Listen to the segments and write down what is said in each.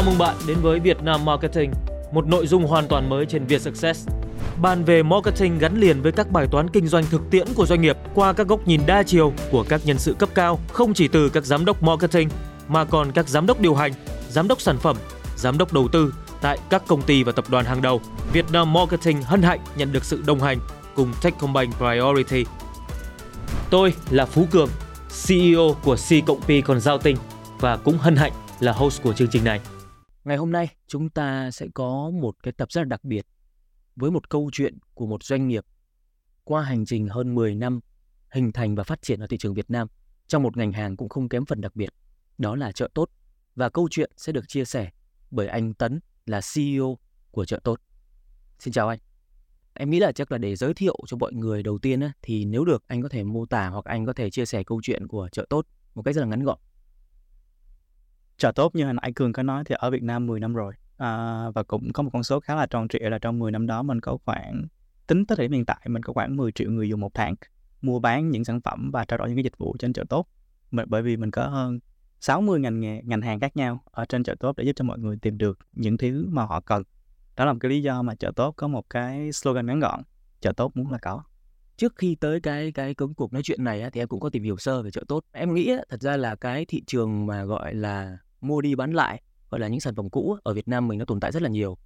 Chào mừng bạn đến với Việt Nam Marketing, một nội dung hoàn toàn mới trên Việt Success. Bàn về marketing gắn liền với các bài toán kinh doanh thực tiễn của doanh nghiệp qua các góc nhìn đa chiều của các nhân sự cấp cao, không chỉ từ các giám đốc marketing mà còn các giám đốc điều hành, giám đốc sản phẩm, giám đốc đầu tư tại các công ty và tập đoàn hàng đầu. Việt Nam Marketing hân hạnh nhận được sự đồng hành cùng Techcombank Priority. Tôi là Phú Cường, CEO của C Cộng P Consulting và cũng hân hạnh là host của chương trình này. Ngày hôm nay chúng ta sẽ có một cái tập rất là đặc biệt với một câu chuyện của một doanh nghiệp qua hành trình hơn 10 năm hình thành và phát triển ở thị trường Việt Nam trong một ngành hàng cũng không kém phần đặc biệt, đó là chợ tốt. Và câu chuyện sẽ được chia sẻ bởi anh Tấn là CEO của chợ tốt. Xin chào anh. Em nghĩ là chắc là để giới thiệu cho mọi người đầu tiên á, thì nếu được anh có thể mô tả hoặc anh có thể chia sẻ câu chuyện của chợ tốt một cách rất là ngắn gọn. Chợ tốt như hồi nãy Cường có nói thì ở Việt Nam 10 năm rồi. À, và cũng có một con số khá là tròn trịa là trong 10 năm đó mình có khoảng tính tới thời điểm hiện tại mình có khoảng 10 triệu người dùng một tháng mua bán những sản phẩm và trao đổi những cái dịch vụ trên chợ tốt. Bởi vì mình có hơn 60 ngành nghề ngành hàng khác nhau ở trên chợ tốt để giúp cho mọi người tìm được những thứ mà họ cần. Đó là một cái lý do mà chợ tốt có một cái slogan ngắn gọn chợ tốt muốn là có. Trước khi tới cái cái công cuộc nói chuyện này á, thì em cũng có tìm hiểu sơ về chợ tốt. Em nghĩ á, thật ra là cái thị trường mà gọi là mua đi bán lại gọi là những sản phẩm cũ ở Việt Nam mình nó tồn tại rất là nhiều.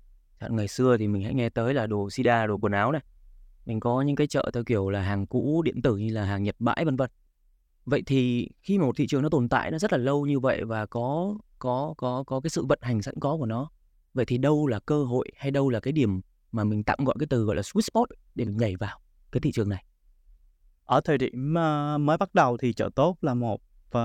Chẳng ngày xưa thì mình hãy nghe tới là đồ sida đồ quần áo này. Mình có những cái chợ theo kiểu là hàng cũ điện tử như là hàng nhật bãi vân vân. Vậy thì khi mà một thị trường nó tồn tại nó rất là lâu như vậy và có có có có cái sự vận hành sẵn có của nó vậy thì đâu là cơ hội hay đâu là cái điểm mà mình tạm gọi cái từ gọi là sweet spot để mình nhảy vào cái thị trường này? Ở thời điểm ờ, mới bắt đầu thì chợ tốt là một uh,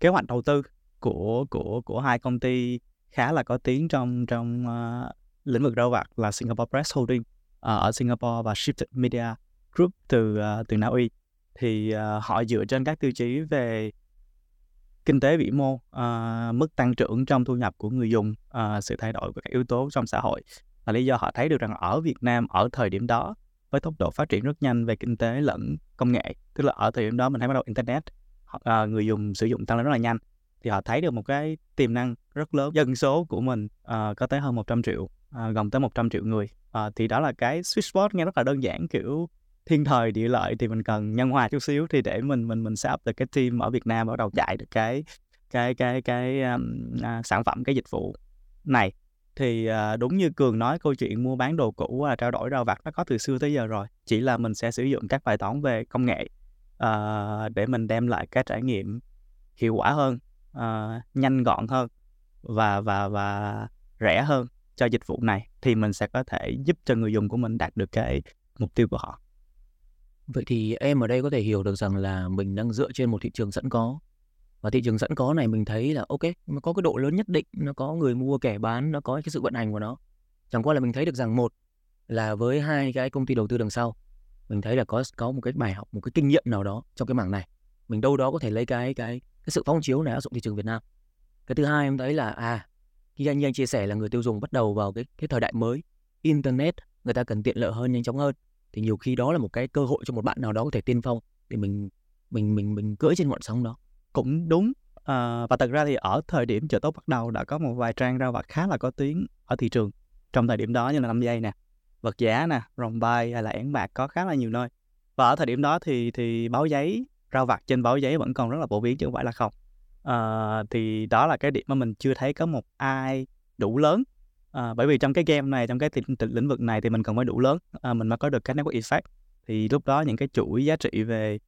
kế hoạch đầu tư của của của hai công ty khá là có tiếng trong trong uh, lĩnh vực rau vặt là Singapore Press Holding uh, ở Singapore và Shifted Media Group từ uh, từ Na Uy. Thì uh, họ dựa trên các tiêu chí về kinh tế vĩ mô, uh, mức tăng trưởng trong thu nhập của người dùng, uh, sự thay đổi của các yếu tố trong xã hội. Là lý do họ thấy được rằng ở Việt Nam ở thời điểm đó với tốc độ phát triển rất nhanh về kinh tế lẫn công nghệ, tức là ở thời điểm đó mình thấy bắt đầu internet uh, người dùng sử dụng tăng lên rất là nhanh thì họ thấy được một cái tiềm năng rất lớn. Dân số của mình uh, có tới hơn 100 triệu ờ, uh, gồm tới 100 triệu người. Uh, thì đó là cái sweet spot nghe rất là đơn giản kiểu thiên thời địa lợi thì mình cần nhân hòa chút xíu thì để mình mình mình set up được cái team ở Việt Nam bắt đầu chạy được cái cái cái cái um, uh, sản phẩm cái dịch vụ này. Thì uh, đúng như cường nói câu chuyện mua bán đồ cũ là trao đổi rau vặt nó có từ xưa tới giờ rồi. Chỉ là mình sẽ sử dụng các bài toán về công nghệ uh, để mình đem lại cái trải nghiệm hiệu quả hơn uh, nhanh gọn hơn và và và rẻ hơn cho dịch vụ này thì mình sẽ có thể giúp cho người dùng của mình đạt được cái mục tiêu của họ Vậy thì em ở đây có thể hiểu được rằng là mình đang dựa trên một thị trường sẵn có. Và thị trường sẵn có này mình thấy là ok, nó có cái độ lớn nhất định, nó có người mua kẻ bán, nó có cái sự vận hành của nó. Chẳng qua là mình thấy được rằng một là với hai cái công ty đầu tư đằng sau, mình thấy là có có một cái bài học, một cái kinh nghiệm nào đó trong cái mảng này. Mình đâu đó có thể lấy cái cái cái sự phong chiếu này áp dụng thị trường Việt Nam. Cái thứ hai em thấy là à khi anh như anh chia sẻ là người tiêu dùng bắt đầu vào cái cái thời đại mới, internet, người ta cần tiện lợi hơn, nhanh chóng hơn. Thì nhiều khi đó là một cái cơ hội cho một bạn nào đó có thể tiên phong để mình mình mình mình cưỡi trên ngọn sóng đó. Cũng đúng. À, và thật ra thì ở thời điểm chợ tốt bắt đầu đã có một vài trang rau vặt khá là có tiếng ở thị trường. Trong thời điểm đó như là năm giây nè vật giá nè rồng bay hay là én bạc có khá là nhiều nơi. Và ở thời điểm đó thì thì báo giấy rau vặt trên báo giấy vẫn còn rất là phổ biến chứ không phải là không. À, thì đó là cái điểm mà mình chưa thấy có một ai đủ lớn. À, bởi vì trong cái game này trong cái lĩnh vực này thì mình cần phải đủ lớn à, mình mới có được cái network effect. Thì lúc đó những cái chuỗi giá trị về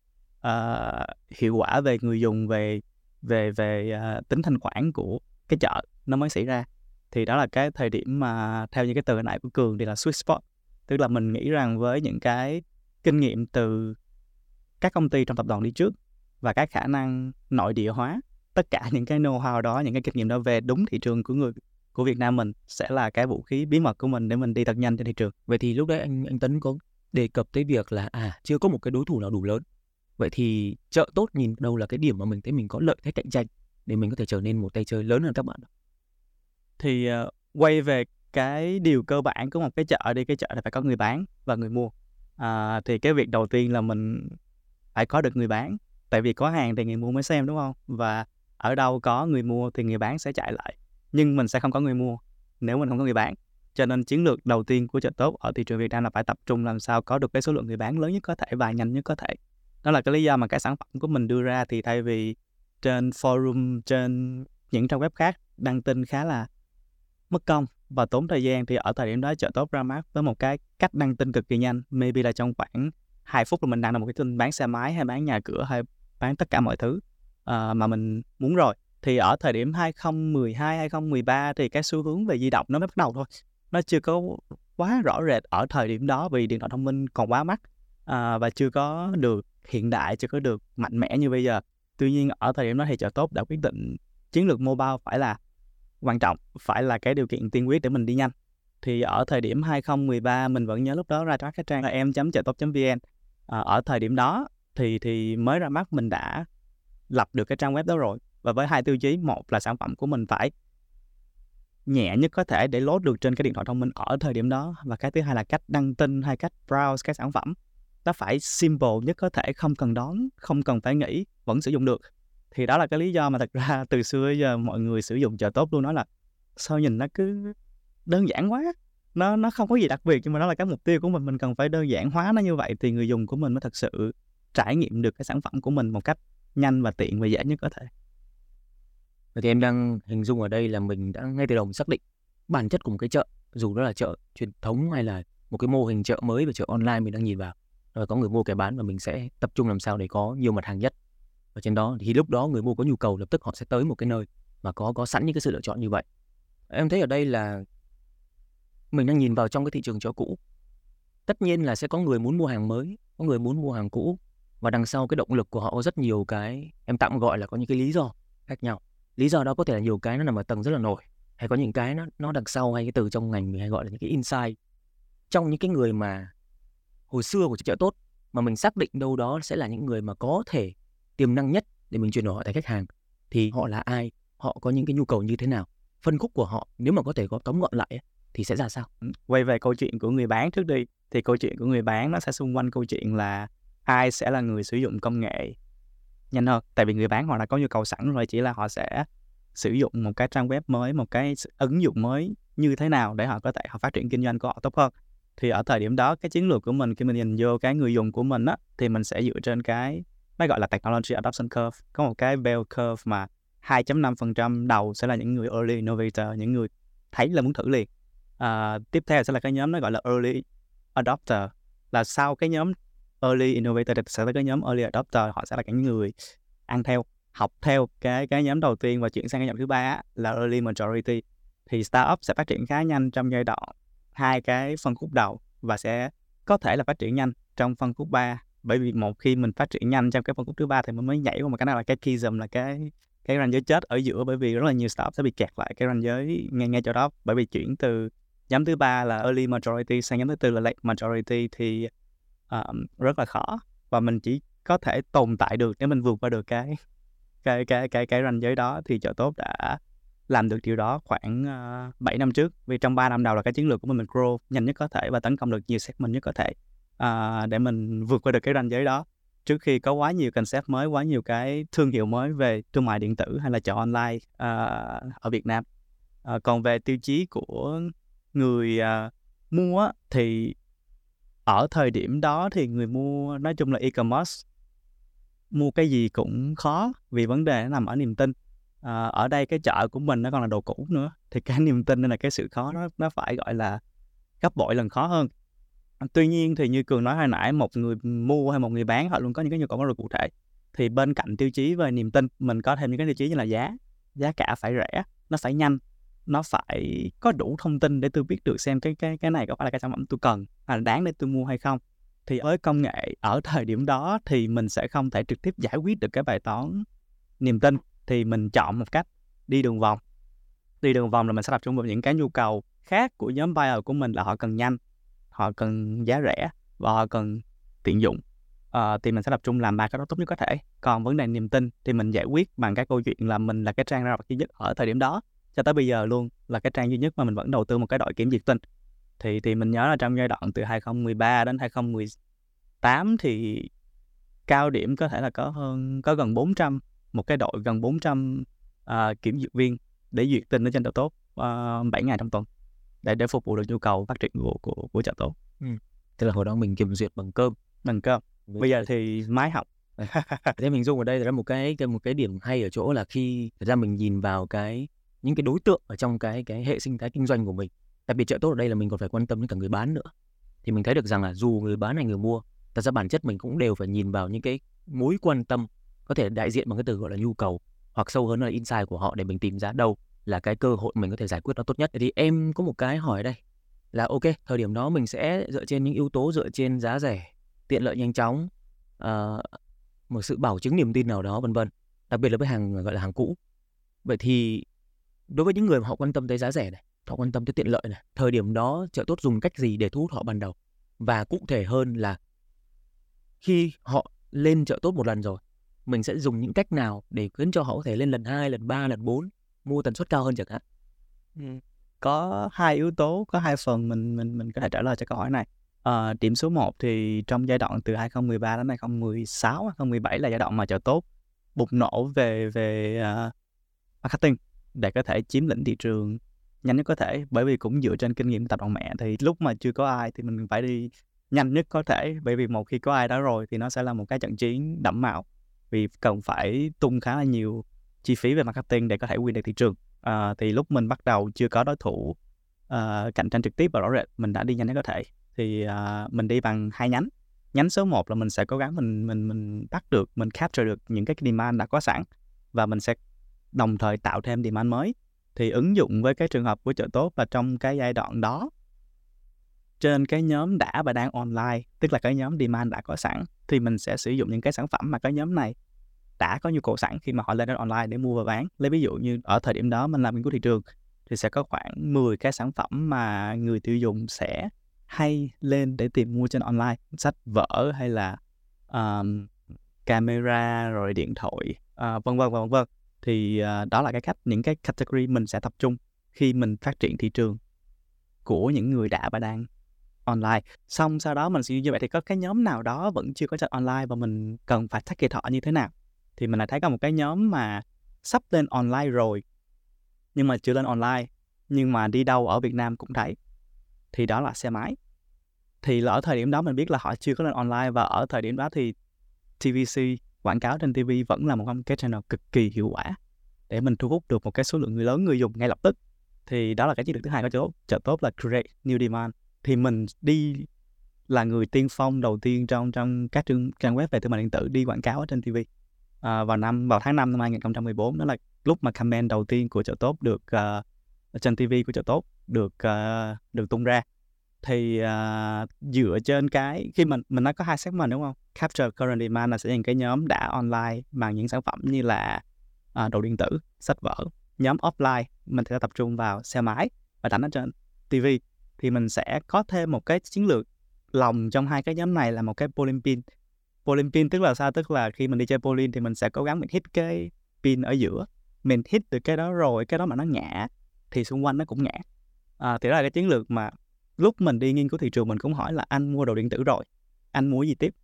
uh, hiệu quả về người dùng về về về uh, tính thanh khoản của cái chợ nó mới xảy ra. Thì đó là cái thời điểm mà theo những cái từ này của cường thì là sweet spot. Tức là mình nghĩ rằng với những cái kinh nghiệm từ các công ty trong tập đoàn đi trước và cái khả năng nội địa hóa tất cả những cái know-how đó những cái kinh nghiệm đó về đúng thị trường của người của Việt Nam mình sẽ là cái vũ khí bí mật của mình để mình đi thật nhanh trên thị trường. Vậy thì lúc đấy anh anh Tấn có đề cập tới việc là à chưa có một cái đối thủ nào đủ lớn. Vậy thì chợ tốt nhìn đâu là cái điểm mà mình thấy mình có lợi thế cạnh tranh để mình có thể trở nên một tay chơi lớn hơn các bạn. Thì uh, quay về cái điều cơ bản của một cái chợ đi cái chợ là phải có người bán và người mua. À, thì cái việc đầu tiên là mình phải có được người bán. Tại vì có hàng thì người mua mới xem, đúng không? Và ở đâu có người mua thì người bán sẽ chạy lại. Nhưng mình sẽ không có người mua nếu mình không có người bán. Cho nên chiến lược đầu tiên của chợ tốt ở thị trường Việt Nam là phải tập trung làm sao có được cái số lượng người bán lớn nhất có thể và nhanh nhất có thể. Đó là cái lý do mà cái sản phẩm của mình đưa ra thì thay vì trên forum, trên những trang web khác đăng tin khá là mất công và tốn thời gian thì ở thời điểm đó chợ tốt ra mắt với một cái cách đăng tin cực kỳ nhanh. Maybe là trong khoảng hai phút là mình đang là một cái tin bán xe máy hay bán nhà cửa hay bán tất cả mọi thứ uh, mà mình muốn rồi. Thì ở thời điểm 2012 2013 thì cái xu hướng về di động nó mới bắt đầu thôi. Nó chưa có quá rõ rệt ở thời điểm đó vì điện thoại thông minh còn quá mắc uh, và chưa có được hiện đại chưa có được mạnh mẽ như bây giờ. Tuy nhiên ở thời điểm đó thì chợ tốt đã quyết định chiến lược mobile phải là quan trọng phải là cái điều kiện tiên quyết để mình đi nhanh. Thì ở thời điểm 2013 mình vẫn nhớ lúc đó ra cái trang là em chợ tốt vn à, ở thời điểm đó thì thì mới ra mắt mình đã lập được cái trang web đó rồi. Và với hai tiêu chí một là sản phẩm của mình phải nhẹ nhất có thể để load được trên cái điện thoại thông minh ở thời điểm đó. Và cái thứ hai là cách đăng tin hay cách browse cái sản phẩm nó phải simple nhất có thể không cần đón không cần phải nghĩ vẫn sử dụng được. Thì đó là cái lý do mà thật ra từ xưa giờ mọi người sử dụng chợ tốt luôn nói là sao nhìn nó cứ đơn giản quá nó nó không có gì đặc biệt nhưng mà đó là cái mục tiêu của mình mình cần phải đơn giản hóa nó như vậy thì người dùng của mình mới thật sự trải nghiệm được cái sản phẩm của mình một cách nhanh và tiện và dễ nhất có thể Vậy thì em đang hình dung ở đây là mình đã ngay từ đầu xác định bản chất của một cái chợ, dù đó là chợ truyền thống hay là một cái mô hình chợ mới và chợ online mình đang nhìn vào. Rồi có người mua kẻ bán và mình sẽ tập trung làm sao để có nhiều mặt hàng nhất. Và trên đó thì lúc đó người mua có nhu cầu lập tức họ sẽ tới một cái nơi mà có có sẵn những cái sự lựa chọn như vậy. Em thấy ở đây là mình đang nhìn vào trong cái thị trường chợ cũ. Tất nhiên là sẽ có người muốn mua hàng mới, có người muốn mua hàng cũ. Và đằng sau cái động lực của họ có rất nhiều cái em tạm gọi là có những cái lý do khác nhau. Lý do đó có thể là nhiều cái nó nằm ở tầng rất là nổi hay có những cái nó nó đằng sau hay cái từ trong ngành mình hay gọi là những cái insight. Trong những cái người mà hồi xưa của chợ tốt mà mình xác định đâu đó sẽ là những người mà có thể tiềm năng nhất để mình chuyển đổi họ thành khách hàng thì họ là ai? Họ có những cái nhu cầu như thế nào? Phân khúc của họ nếu mà có thể có tóm gọn lại thì sẽ ra sao? Quay về câu chuyện của người bán trước đi. Thì câu chuyện của người bán nó sẽ xung quanh câu chuyện là ai sẽ là người sử dụng công nghệ nhanh hơn. Tại vì người bán họ đã có nhu cầu sẵn rồi, chỉ là họ sẽ sử dụng một cái trang web mới, một cái ứng dụng mới như thế nào để họ có thể họ phát triển kinh doanh của họ tốt hơn. Thì ở thời điểm đó, cái chiến lược của mình, khi mình nhìn vô cái người dùng của mình á, thì mình sẽ dựa trên cái, nó gọi là technology adoption curve. Có một cái bell curve mà 2.5% đầu sẽ là những người early innovator, những người thấy là muốn thử liền à, tiếp theo sẽ là cái nhóm nó gọi là early adopter. Là sau cái nhóm early innovator thì sẽ tới cái nhóm early adopter họ sẽ là những người ăn theo học theo cái cái nhóm đầu tiên và chuyển sang cái nhóm thứ ba là early majority. Thì startup sẽ phát triển khá nhanh trong giai đoạn hai cái phân khúc đầu và sẽ có thể là phát triển nhanh trong phân khúc 3 bởi vì một khi mình phát triển nhanh trong cái phân khúc thứ ba thì mình mới nhảy qua một cái nào là cái chasm là cái cái ranh giới chết ở giữa. Bởi vì rất là nhiều startup sẽ bị kẹt lại cái ranh giới ngay ngay chỗ đó. Bởi vì chuyển từ nhóm thứ ba là early majority sang nhóm thứ tư là late majority thì um, rất là khó. Và mình chỉ có thể tồn tại được nếu mình vượt qua được cái cái cái cái cái ranh giới đó thì chợ tốt đã làm được điều đó khoảng ờ, uh, 7 năm trước. Vì trong 3 năm đầu là cái chiến lược của mình mình grow nhanh nhất có thể và tấn công được nhiều segment nhất có thể uh, để mình vượt qua được cái ranh giới đó. Trước khi có quá nhiều concept mới quá nhiều cái thương hiệu mới về thương mại điện tử hay là chợ online uh, ở Việt Nam. Uh, còn về tiêu chí của người uh, mua thì ở thời điểm đó thì người mua nói chung là e-commerce mua cái gì cũng khó vì vấn đề nó nằm ở niềm tin. À, ở đây cái chợ của mình nó còn là đồ cũ nữa thì cái niềm tin nên là cái sự khó nó nó phải gọi là gấp bội lần khó hơn. Tuy nhiên thì như cường nói hồi nãy một người mua hay một người bán họ luôn có những cái nhu cầu rất là cụ thể. Thì bên cạnh tiêu chí về niềm tin mình có thêm những cái tiêu chí như là giá giá cả phải rẻ nó phải nhanh nó phải có đủ thông tin để tôi biết được xem cái cái cái này có phải là cái sản phẩm tôi cần hay là đáng để tôi mua hay không. Thì với công nghệ ở thời điểm đó thì mình sẽ không thể trực tiếp giải quyết được cái bài toán niềm tin. Thì mình chọn một cách đi đường vòng. Đi đường vòng là mình sẽ tập trung vào những cái nhu cầu khác của nhóm buyer của mình là họ cần nhanh họ cần giá rẻ và họ cần tiện dụng. À, thì mình sẽ tập trung làm ba cái đó tốt nhất có thể. Còn vấn đề niềm tin thì mình giải quyết bằng cái câu chuyện là mình là cái trang ra duy nhất ở thời điểm đó cho tới bây giờ luôn là cái trang duy nhất mà mình vẫn đầu tư một cái đội kiểm duyệt tin thì thì mình nhớ là trong giai đoạn từ 2013 đến 2018 thì cao điểm có thể là có hơn có gần 400 một cái đội gần 400 uh, à, kiểm duyệt viên để duyệt tin ở trên chợ tốt uh, 7 ngày trong tuần để để phục vụ được nhu cầu phát triển của của, của chợ tốt. Tức là hồi đó mình kiểm duyệt bằng cơm. Bằng cơm. Bây giờ thì máy học. Thế mình dùng ở đây là một cái một cái điểm hay ở chỗ là khi thật ra mình nhìn vào cái những cái đối tượng ở trong cái cái hệ sinh thái kinh doanh của mình. Đặc biệt chợ tốt ở đây là mình còn phải quan tâm đến cả người bán nữa. Thì mình thấy được rằng là dù người bán hay người mua thật ra bản chất mình cũng đều phải nhìn vào những cái mối quan tâm có thể đại diện bằng cái từ gọi là nhu cầu hoặc sâu hơn là insight của họ để mình tìm ra đâu là cái cơ hội mình có thể giải quyết nó tốt nhất. Thì em có một cái hỏi đây là ok thời điểm đó mình sẽ dựa trên những yếu tố dựa trên giá rẻ tiện lợi nhanh chóng uh, một sự bảo chứng niềm tin nào đó vân vân. Đặc biệt là với hàng gọi là hàng cũ. Vậy thì đối với những người mà họ quan tâm tới giá rẻ này họ quan tâm tới tiện lợi này thời điểm đó chợ tốt dùng cách gì để thu hút họ ban đầu? Và cụ thể hơn là khi họ lên chợ tốt một lần rồi mình sẽ dùng những cách nào để khiến cho họ có thể lên lần hai lần ba lần bốn mua tần suất cao hơn chẳng hạn? Ừ, có hai yếu tố có hai phần mình mình mình có thể trả lời cho câu hỏi này. À, điểm số 1 thì trong giai đoạn từ 2013 đến 2016 2017 là giai đoạn mà chợ tốt bùng nổ về về uh, marketing để có thể chiếm lĩnh thị trường nhanh nhất có thể. Bởi vì cũng dựa trên kinh nghiệm tập đoàn mẹ thì lúc mà chưa có ai thì mình phải đi nhanh nhất có thể. Bởi vì một khi có ai đó rồi thì nó sẽ là một cái trận chiến đẫm màu vì cần phải tung khá là nhiều chi phí về marketing để có thể quyền được thị trường. À, thì lúc mình bắt đầu chưa có đối thủ uh, cạnh tranh trực tiếp và rõ rệt mình đã đi nhanh nhất có thể. Thì uh, mình đi bằng hai nhánh. Nhánh số 1 là mình sẽ cố gắng mình mình mình bắt được mình capture được những cái demand đã có sẵn và mình sẽ đồng thời tạo thêm demand mới. Thì ứng dụng với cái trường hợp của chợ tốt là trong cái giai đoạn đó trên cái nhóm đã và đang online tức là cái nhóm demand đã có sẵn thì mình sẽ sử dụng những cái sản phẩm mà cái nhóm này đã có nhu cầu sẵn khi mà họ lên đến online để mua và bán. Lấy ví dụ như ở thời điểm đó mình làm nghiên cứu thị trường thì sẽ có khoảng 10 cái sản phẩm mà người tiêu dùng sẽ hay lên để tìm mua trên online. Sách vở hay là um, camera rồi điện thoại uh, vân vân vân vân thì à, đó là cái cách những cái category mình sẽ tập trung khi mình phát triển thị trường của những người đã và đang online. Xong sau đó mình sẽ như vậy thì có cái nhóm nào đó vẫn chưa có trên online và mình cần phải target họ như thế nào? Thì mình lại thấy có một cái nhóm mà sắp lên online rồi, nhưng mà chưa lên online, nhưng mà đi đâu ở Việt Nam cũng thấy, thì đó là xe máy. Thì là ở thời điểm đó mình biết là họ chưa có lên online và ở thời điểm đó thì TVC quảng cáo trên TV vẫn là một cái channel cực kỳ hiệu quả để mình thu hút được một cái số lượng người lớn người dùng ngay lập tức. Thì đó là cái chiến lược thứ hai của chợ chợ tốt là create new demand. Thì mình đi là người tiên phong đầu tiên trong trong các trang trang web về thương mại điện tử đi quảng cáo ở trên TV à, vào năm vào tháng 5 năm 2014 đó là lúc mà campaign đầu tiên của chợ tốt được uh, trên TV của chợ tốt được uh, được tung ra thì uh, dựa trên cái khi mình mình nói có hai segment đúng không? Capture current demand là sẽ những cái nhóm đã online bằng những sản phẩm như là uh, đồ điện tử sách vở. Nhóm offline mình sẽ tập trung vào xe máy và đánh ở trên TV thì mình sẽ có thêm một cái chiến lược lòng trong hai cái nhóm này là một cái polling pin. Polling pin tức là sao? Tức là khi mình đi chơi polling thì mình sẽ cố gắng mình hit cái pin ở giữa. Mình hit được cái đó rồi cái đó mà nó nhẹ thì xung quanh nó cũng nhẹ à, thì đó là cái chiến lược mà lúc mình đi nghiên cứu thị trường mình cũng hỏi là anh mua đồ điện tử rồi anh mua gì tiếp?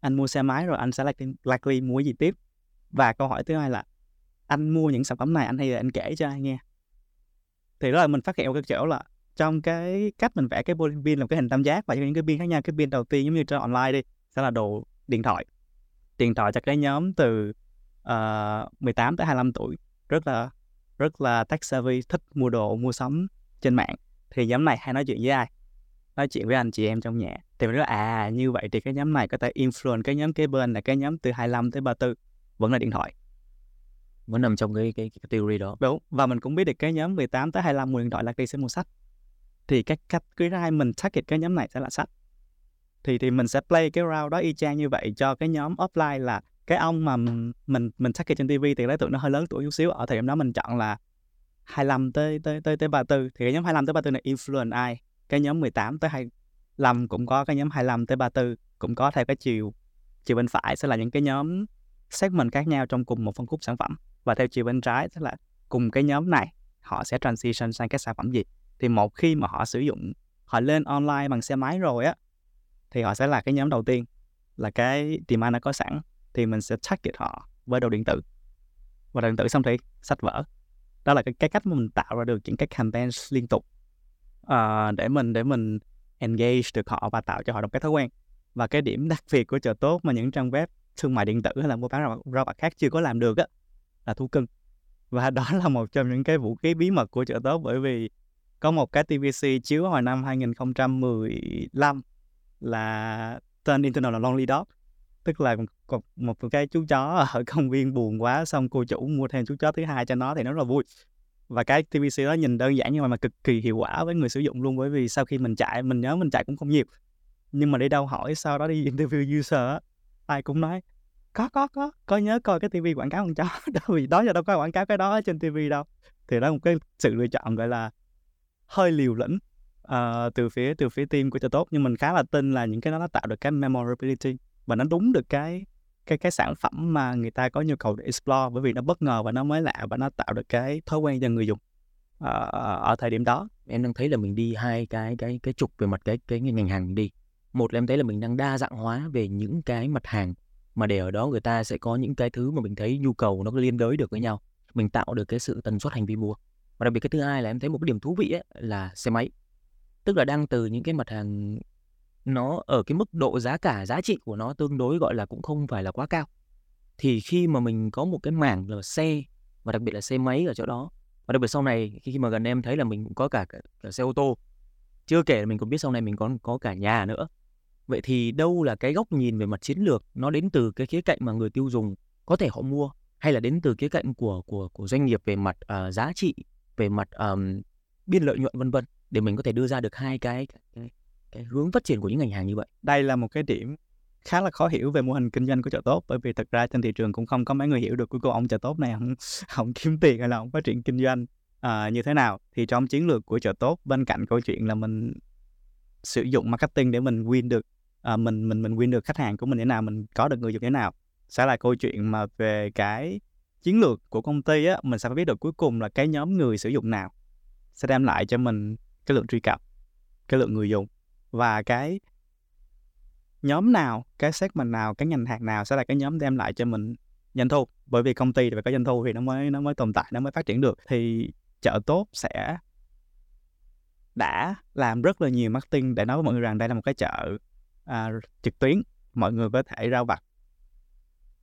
Anh mua xe máy rồi anh sẽ likely, likely mua gì tiếp? Và câu hỏi thứ hai là anh mua những sản phẩm này anh hay là anh kể cho ai nghe? Thì đó là mình phát hiện một cái chỗ là trong cái cách mình vẽ cái bowling pin làm cái hình tam giác và những cái pin khác nhau. Cái pin đầu tiên giống như trên online đi sẽ là đồ điện thoại. Điện thoại cho cái nhóm từ ờ, uh, 18 tới 25 tuổi. Rất là rất là tech savvy thích mua đồ mua sắm trên mạng thì nhóm này hay nói chuyện với ai? Nói chuyện với anh chị em trong nhà. Thì mình nói à như vậy thì cái nhóm này có thể influence cái nhóm kế bên là cái nhóm từ 25 tới 34 vẫn là điện thoại. Vẫn nằm trong cái cái, cái theory đó. Đúng và mình cũng biết được cái nhóm 18 tới 25 mua điện thoại là đi sẽ mua sách. Thì cái cách cái hai mình target cái nhóm này sẽ là sách. Thì thì mình sẽ play cái round đó y chang như vậy cho cái nhóm offline là cái ông mà mình mình target trên TV thì đối tượng nó hơi lớn tuổi chút xíu. Ở thời điểm đó mình chọn là 25 tới tới tới tới 34 thì cái nhóm 25 tới 34 này influence ai? Cái nhóm 18 tới 25 cũng có, cái nhóm 25 tới 34 cũng có theo cái chiều chiều bên phải sẽ là những cái nhóm segment khác nhau trong cùng một phân khúc sản phẩm. Và theo chiều bên trái sẽ là cùng cái nhóm này, họ sẽ transition sang cái sản phẩm gì? Thì một khi mà họ sử dụng, họ lên online bằng xe máy rồi á, thì họ sẽ là cái nhóm đầu tiên, là cái demand đã có sẵn. Thì mình sẽ target họ với đồ điện tử. Và đồ điện tử xong thì sách vở đó là cái, cái cách mà mình tạo ra được những cái campaign liên tục uh, để mình để mình engage được họ và tạo cho họ được cái thói quen. Và cái điểm đặc biệt của chợ tốt mà những trang web thương mại điện tử hay là mua bán rau, rau vặt khác chưa có làm được á là thu cưng. Và đó là một trong những cái vũ khí bí mật của chợ tốt bởi vì có một cái TVC chiếu hồi năm 2015 là tên internal là Lonely Dog tức là một, một cái chú chó ở công viên buồn quá xong cô chủ mua thêm chú chó thứ hai cho nó thì nó rất là vui. Và cái TVC đó nhìn đơn giản nhưng mà, mà cực kỳ hiệu quả với người sử dụng luôn bởi vì sau khi mình chạy mình nhớ mình chạy cũng không nhiều. Nhưng mà đi đâu hỏi sau đó đi interview user á ai cũng nói có có có có nhớ coi cái TV quảng cáo con chó đó vì đó giờ đâu có quảng cáo cái đó trên TV đâu. Thì đó là một cái sự lựa chọn gọi là hơi liều lĩnh uh, từ phía từ phía team của cho tốt nhưng mình khá là tin là những cái đó nó tạo được cái memorability và nó đúng được cái cái cái sản phẩm mà người ta có nhu cầu để explore bởi vì nó bất ngờ và nó mới lạ và nó tạo được cái thói quen cho người dùng à, ở thời điểm đó. Em đang thấy là mình đi hai cái cái cái trục về mặt cái cái ngành hàng mình đi. Một là em thấy là mình đang đa dạng hóa về những cái mặt hàng mà để ở đó người ta sẽ có những cái thứ mà mình thấy nhu cầu nó liên đới được với nhau. Mình tạo được cái sự tần suất hành vi mua. Và đặc biệt cái thứ hai là em thấy một cái điểm thú vị ấy là xe máy. Tức là đang từ những cái mặt hàng nó ở cái mức độ giá cả giá trị của nó tương đối gọi là cũng không phải là quá cao. Thì khi mà mình có một cái mảng là xe và đặc biệt là xe máy ở chỗ đó và đặc biệt sau này khi mà gần em thấy là mình cũng có cả, cả, cả xe ô tô chưa kể là mình còn biết sau này mình còn có cả nhà nữa. Vậy thì đâu là cái góc nhìn về mặt chiến lược nó đến từ cái khía cạnh mà người tiêu dùng có thể họ mua hay là đến từ khía cạnh của của của doanh nghiệp về mặt uh, giá trị về mặt um, biên lợi nhuận vân vân để mình có thể đưa ra được hai cái, cái cái hướng phát triển của những ngành hàng như vậy? Đây là một cái điểm khá là khó hiểu về mô hình kinh doanh của chợ tốt bởi vì thật ra trên thị trường cũng không có mấy người hiểu được cái cô ông chợ tốt này không không kiếm tiền hay là không phát triển kinh doanh à, như thế nào. Thì trong chiến lược của chợ tốt bên cạnh câu chuyện là mình sử dụng marketing để mình win được à, mình mình mình win được khách hàng của mình thế nào mình có được người dùng thế nào sẽ là câu chuyện mà về cái chiến lược của công ty á mình sẽ phải biết được cuối cùng là cái nhóm người sử dụng nào sẽ đem lại cho mình cái lượng truy cập cái lượng người dùng và cái nhóm nào cái segment nào cái ngành hàng nào sẽ là cái nhóm đem lại cho mình doanh thu? Bởi vì công ty phải có doanh thu thì nó mới nó mới tồn tại nó mới phát triển được. Thì chợ tốt sẽ đã làm rất là nhiều marketing để nói với mọi người rằng đây là một cái chợ à, trực tuyến. Mọi người có thể rao vặt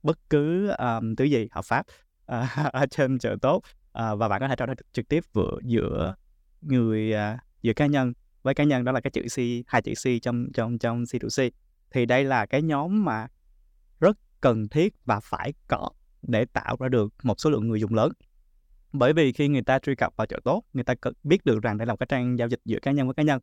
bất cứ um, thứ gì hợp pháp uh, ở trên chợ tốt. Uh, và bạn có thể trao đổi trực tiếp vừa giữa người uh, giữa cá nhân với cá nhân đó là cái chữ C, hai chữ C trong trong trong C2C thì đây là cái nhóm mà rất cần thiết và phải có để tạo ra được một số lượng người dùng lớn. Bởi vì khi người ta truy cập vào chợ tốt, người ta biết được rằng đây là một cái trang giao dịch giữa cá nhân với cá nhân.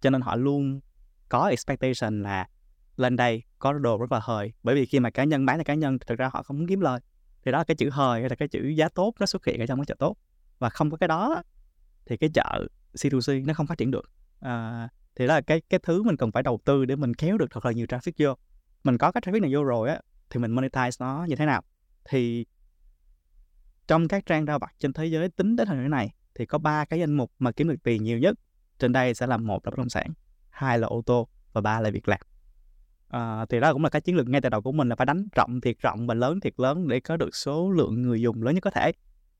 Cho nên họ luôn có expectation là lên đây có đồ rất là hời. Bởi vì khi mà cá nhân bán cho cá nhân thì thực ra họ không muốn kiếm lời. Thì đó là cái chữ hời hay là cái chữ giá tốt nó xuất hiện ở trong cái chợ tốt. Và không có cái đó thì cái chợ C2C nó không phát triển được à, thì đó là cái cái thứ mình cần phải đầu tư để mình kéo được thật là nhiều traffic vô. Mình có cái traffic này vô rồi á thì mình monetize nó như thế nào? Thì trong các trang rao vặt trên thế giới tính đến thời điểm này thì có ba cái danh mục mà kiếm được tiền nhiều nhất. Trên đây sẽ là một là bất động sản hai là ô tô và ba là việc làm. À, thì đó cũng là cái chiến lược ngay từ đầu của mình là phải đánh rộng thiệt rộng và lớn thiệt lớn để có được số lượng người dùng lớn nhất có thể.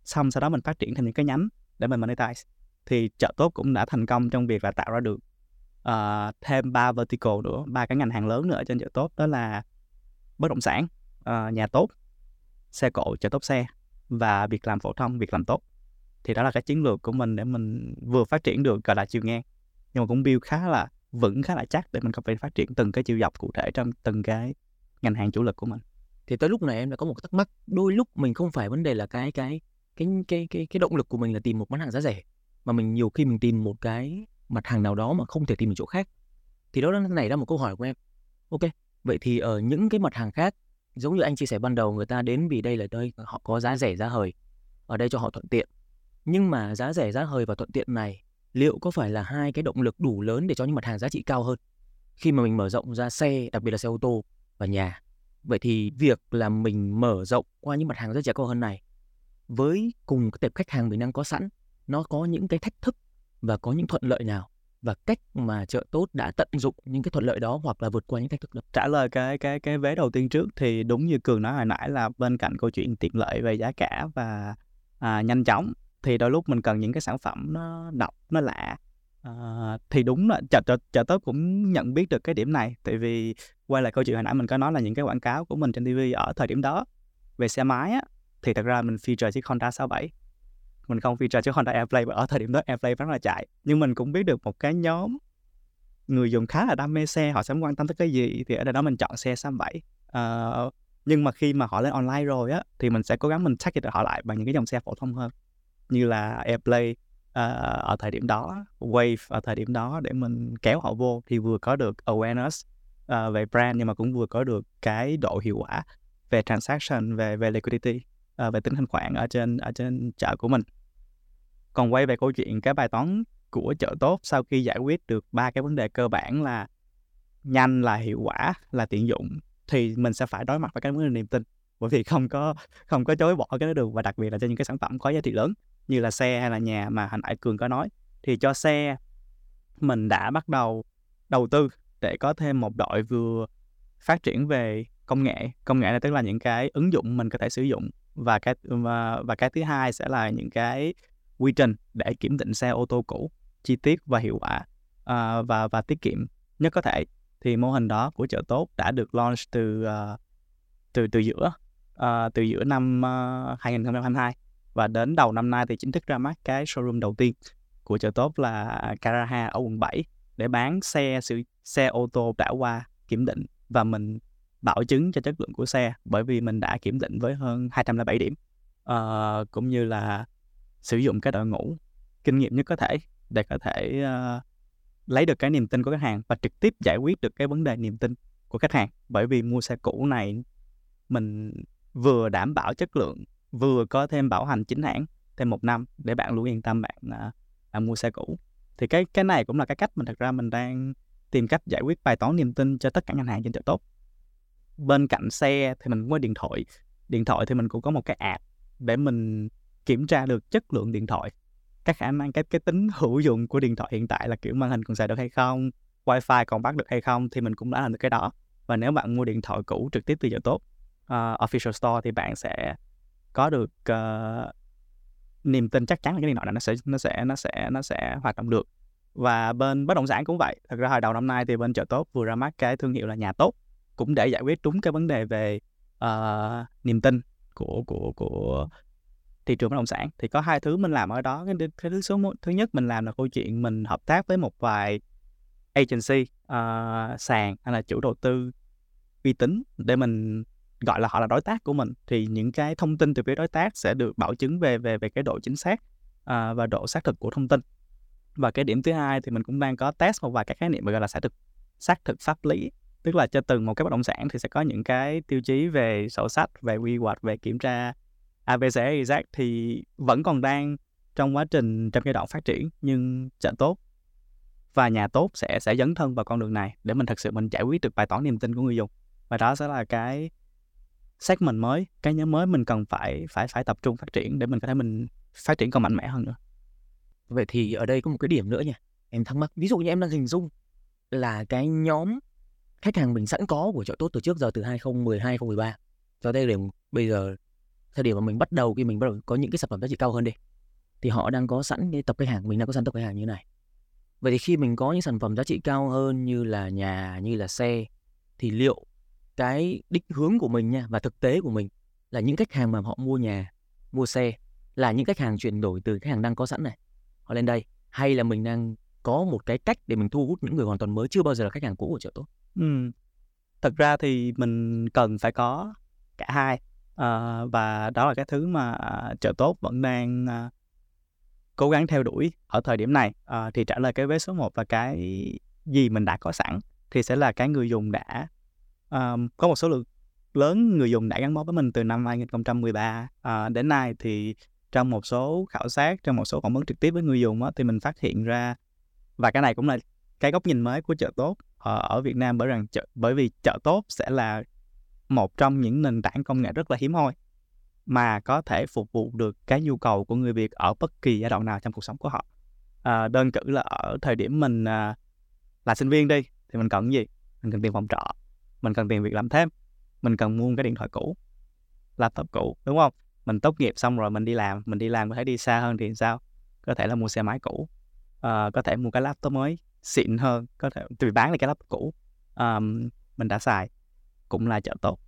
Xong sau đó mình phát triển thành những cái nhánh để mình monetize thì chợ tốt cũng đã thành công trong việc là tạo ra được uh, thêm ba vertical nữa ba cái ngành hàng lớn nữa trên chợ tốt đó là bất động sản uh, nhà tốt xe cộ chợ tốt xe và việc làm phổ thông việc làm tốt. Thì đó là cái chiến lược của mình để mình vừa phát triển được gọi là chiều ngang nhưng mà cũng build khá là vững khá là chắc để mình có thể phát triển từng cái chiều dọc cụ thể trong từng cái ngành hàng chủ lực của mình. Thì tới lúc này em đã có một thắc mắc đôi lúc mình không phải vấn đề là cái cái cái cái cái cái động lực của mình là tìm một món hàng giá rẻ mà mình nhiều khi mình tìm một cái mặt hàng nào đó mà không thể tìm được chỗ khác. Thì đó nó nảy ra một câu hỏi của em. Ok, vậy thì ở những cái mặt hàng khác, giống như anh chia sẻ ban đầu, người ta đến vì đây là nơi họ có giá rẻ, giá hời, ở đây cho họ thuận tiện. Nhưng mà giá rẻ, giá hời và thuận tiện này, liệu có phải là hai cái động lực đủ lớn để cho những mặt hàng giá trị cao hơn? Khi mà mình mở rộng ra xe, đặc biệt là xe ô tô và nhà, vậy thì việc là mình mở rộng qua những mặt hàng giá trị cao hơn này, với cùng cái tệp khách hàng mình đang có sẵn nó có những cái thách thức và có những thuận lợi nào và cách mà chợ tốt đã tận dụng những cái thuận lợi đó hoặc là vượt qua những thách thức đó. Trả lời cái cái cái vé đầu tiên trước thì đúng như cường nói hồi nãy là bên cạnh câu chuyện tiện lợi về giá cả và à, nhanh chóng thì đôi lúc mình cần những cái sản phẩm nó độc nó lạ à, thì đúng là chợ chợ chợ tốt cũng nhận biết được cái điểm này tại vì quay lại câu chuyện hồi nãy mình có nói là những cái quảng cáo của mình trên TV ở thời điểm đó về xe máy á thì thật ra mình feature chiếc Honda 67 mình không feature chiếc Honda Airplay ở thời điểm đó Airplay rất là chạy. Nhưng mình cũng biết được một cái nhóm người dùng khá là đam mê xe họ sẽ quan tâm tới cái gì thì ở đây đó mình chọn xe 67 uh, ờ, nhưng mà khi mà họ lên online rồi á thì mình sẽ cố gắng mình target họ lại bằng những cái dòng xe phổ thông hơn. Như là Airplay uh, ở thời điểm đó Wave ở thời điểm đó để mình kéo họ vô thì vừa có được awareness uh, về brand nhưng mà cũng vừa có được cái độ hiệu quả về transaction về về liquidity. Ờ, về tính thanh khoản ở trên ở trên chợ của mình. Còn quay về câu chuyện cái bài toán của chợ tốt, sau khi giải quyết được ba cái vấn đề cơ bản là nhanh, là hiệu quả, là tiện dụng, thì mình sẽ phải đối mặt với cái vấn đề niềm tin. Bởi vì không có không có chối bỏ cái đó được, và đặc biệt là cho những cái sản phẩm có giá trị lớn, như là xe hay là nhà mà hành nãy cường có nói, thì cho xe mình đã bắt đầu đầu tư để có thêm một đội vừa phát triển về công nghệ. Công nghệ là tức là những cái ứng dụng mình có thể sử dụng và cái và, và cái thứ hai sẽ là những cái quy trình để kiểm định xe ô tô cũ chi tiết và hiệu quả uh, và và tiết kiệm nhất có thể. Thì mô hình đó của chợ tốt đã được launch từ uh, từ từ giữa uh, từ giữa năm uh, 2022 và đến đầu năm nay thì chính thức ra mắt cái showroom đầu tiên của chợ tốt là Caraha ở quận 7 để bán xe sự xe ô tô đã qua kiểm định và mình bảo chứng cho chất lượng của xe bởi vì mình đã kiểm định với hơn 207 điểm. Uh, cũng như là sử dụng cái đội ngũ kinh nghiệm nhất có thể để có thể uh, lấy được cái niềm tin của khách hàng và trực tiếp giải quyết được cái vấn đề niềm tin của khách hàng. Bởi vì mua xe cũ này mình vừa đảm bảo chất lượng vừa có thêm bảo hành chính hãng thêm một năm để bạn luôn yên tâm bạn uh, bạn mua xe cũ. Thì cái cái này cũng là cái cách mình thật ra mình đang tìm cách giải quyết bài toán niềm tin cho tất cả ngành hàng trên chợ tốt bên cạnh xe thì mình cũng có điện thoại. Điện thoại thì mình cũng có một cái app để mình kiểm tra được chất lượng điện thoại. Các khả năng cái cái tính hữu dụng của điện thoại hiện tại là kiểu màn hình còn xài được hay không wifi còn bắt được hay không thì mình cũng đã làm được cái đó. Và nếu bạn mua điện thoại cũ trực tiếp từ chợ tốt uh, official store thì bạn sẽ có được uh, niềm tin chắc chắn là cái điện thoại này nó sẽ nó sẽ nó sẽ nó sẽ hoạt động được. Và bên bất động sản cũng vậy. Thật ra hồi đầu năm nay thì bên chợ tốt vừa ra mắt cái thương hiệu là nhà tốt cũng để giải quyết đúng cái vấn đề về uh, niềm tin của của của thị trường bất động sản. Thì có hai thứ mình làm ở đó. Cái, cái thứ số một, thứ nhất mình làm là câu chuyện mình hợp tác với một vài agency uh, sàn hay là chủ đầu tư uy tín để mình gọi là họ là đối tác của mình. Thì những cái thông tin từ phía đối tác sẽ được bảo chứng về về về cái độ chính xác uh, và độ xác thực của thông tin. Và cái điểm thứ hai thì mình cũng đang có test một vài các khái niệm gọi là xác thực xác thực pháp lý tức là cho từng một cái bất động sản thì sẽ có những cái tiêu chí về sổ sách, về quy hoạch, về kiểm tra ABC exact thì vẫn còn đang trong quá trình, trong giai đoạn phát triển, nhưng chợ tốt và nhà tốt sẽ sẽ dấn thân vào con đường này để mình thật sự mình giải quyết được bài toán niềm tin của người dùng. Và đó sẽ là cái segment mới, cái nhóm mới mình cần phải phải phải tập trung phát triển để mình có thể mình phát triển còn mạnh mẽ hơn nữa. Vậy thì ở đây có một cái điểm nữa nha, em thắc mắc. Ví dụ như em đang hình dung là cái nhóm khách hàng mình sẵn có của chợ tốt từ trước giờ từ 2012 2013 cho tới điểm bây giờ, thời điểm mà mình bắt đầu, khi mình bắt đầu có những cái sản phẩm giá trị cao hơn đi, thì họ đang có sẵn cái tập khách hàng, mình đang có sẵn tập khách hàng như này. Vậy thì khi mình có những sản phẩm giá trị cao hơn như là nhà, như là xe, thì liệu cái định hướng của mình nha, và thực tế của mình là những khách hàng mà họ mua nhà, mua xe là những khách hàng chuyển đổi từ khách hàng đang có sẵn này, họ lên đây, hay là mình đang có một cái cách để mình thu hút những người hoàn toàn mới chưa bao giờ là khách hàng cũ của chợ tốt? Ừ. thật ra thì mình cần phải có cả hai à, và đó là cái thứ mà à, chợ tốt vẫn đang à, cố gắng theo đuổi ở thời điểm này à, thì trả lời cái vế số 1 và cái gì mình đã có sẵn thì sẽ là cái người dùng đã um, có một số lượng lớn người dùng đã gắn bó với mình từ năm 2013 uh, ờ, đến nay thì trong một số khảo sát trong một số phỏng vấn trực tiếp với người dùng á, thì mình phát hiện ra và cái này cũng là cái góc nhìn mới của chợ tốt Ờ, ở, Việt Nam bởi rằng chợ bởi vì chợ tốt sẽ là một trong những nền tảng công nghệ rất là hiếm hoi mà có thể phục vụ được cái nhu cầu của người Việt ở bất kỳ giai đoạn nào trong cuộc sống của họ. À, đơn cử là ở thời điểm mình à, là sinh viên đi thì mình cần gì? Mình cần tiền phòng trọ, mình cần tiền việc làm thêm, mình cần mua cái điện thoại cũ, laptop cũ, đúng không? mình tốt nghiệp xong rồi mình đi làm mình đi làm có thể đi xa hơn thì sao có thể là mua xe máy cũ à, có thể mua cái laptop mới xịn hơn có thể tùy bán lại cái laptop cũ um, mình đã xài cũng là chợ tốt.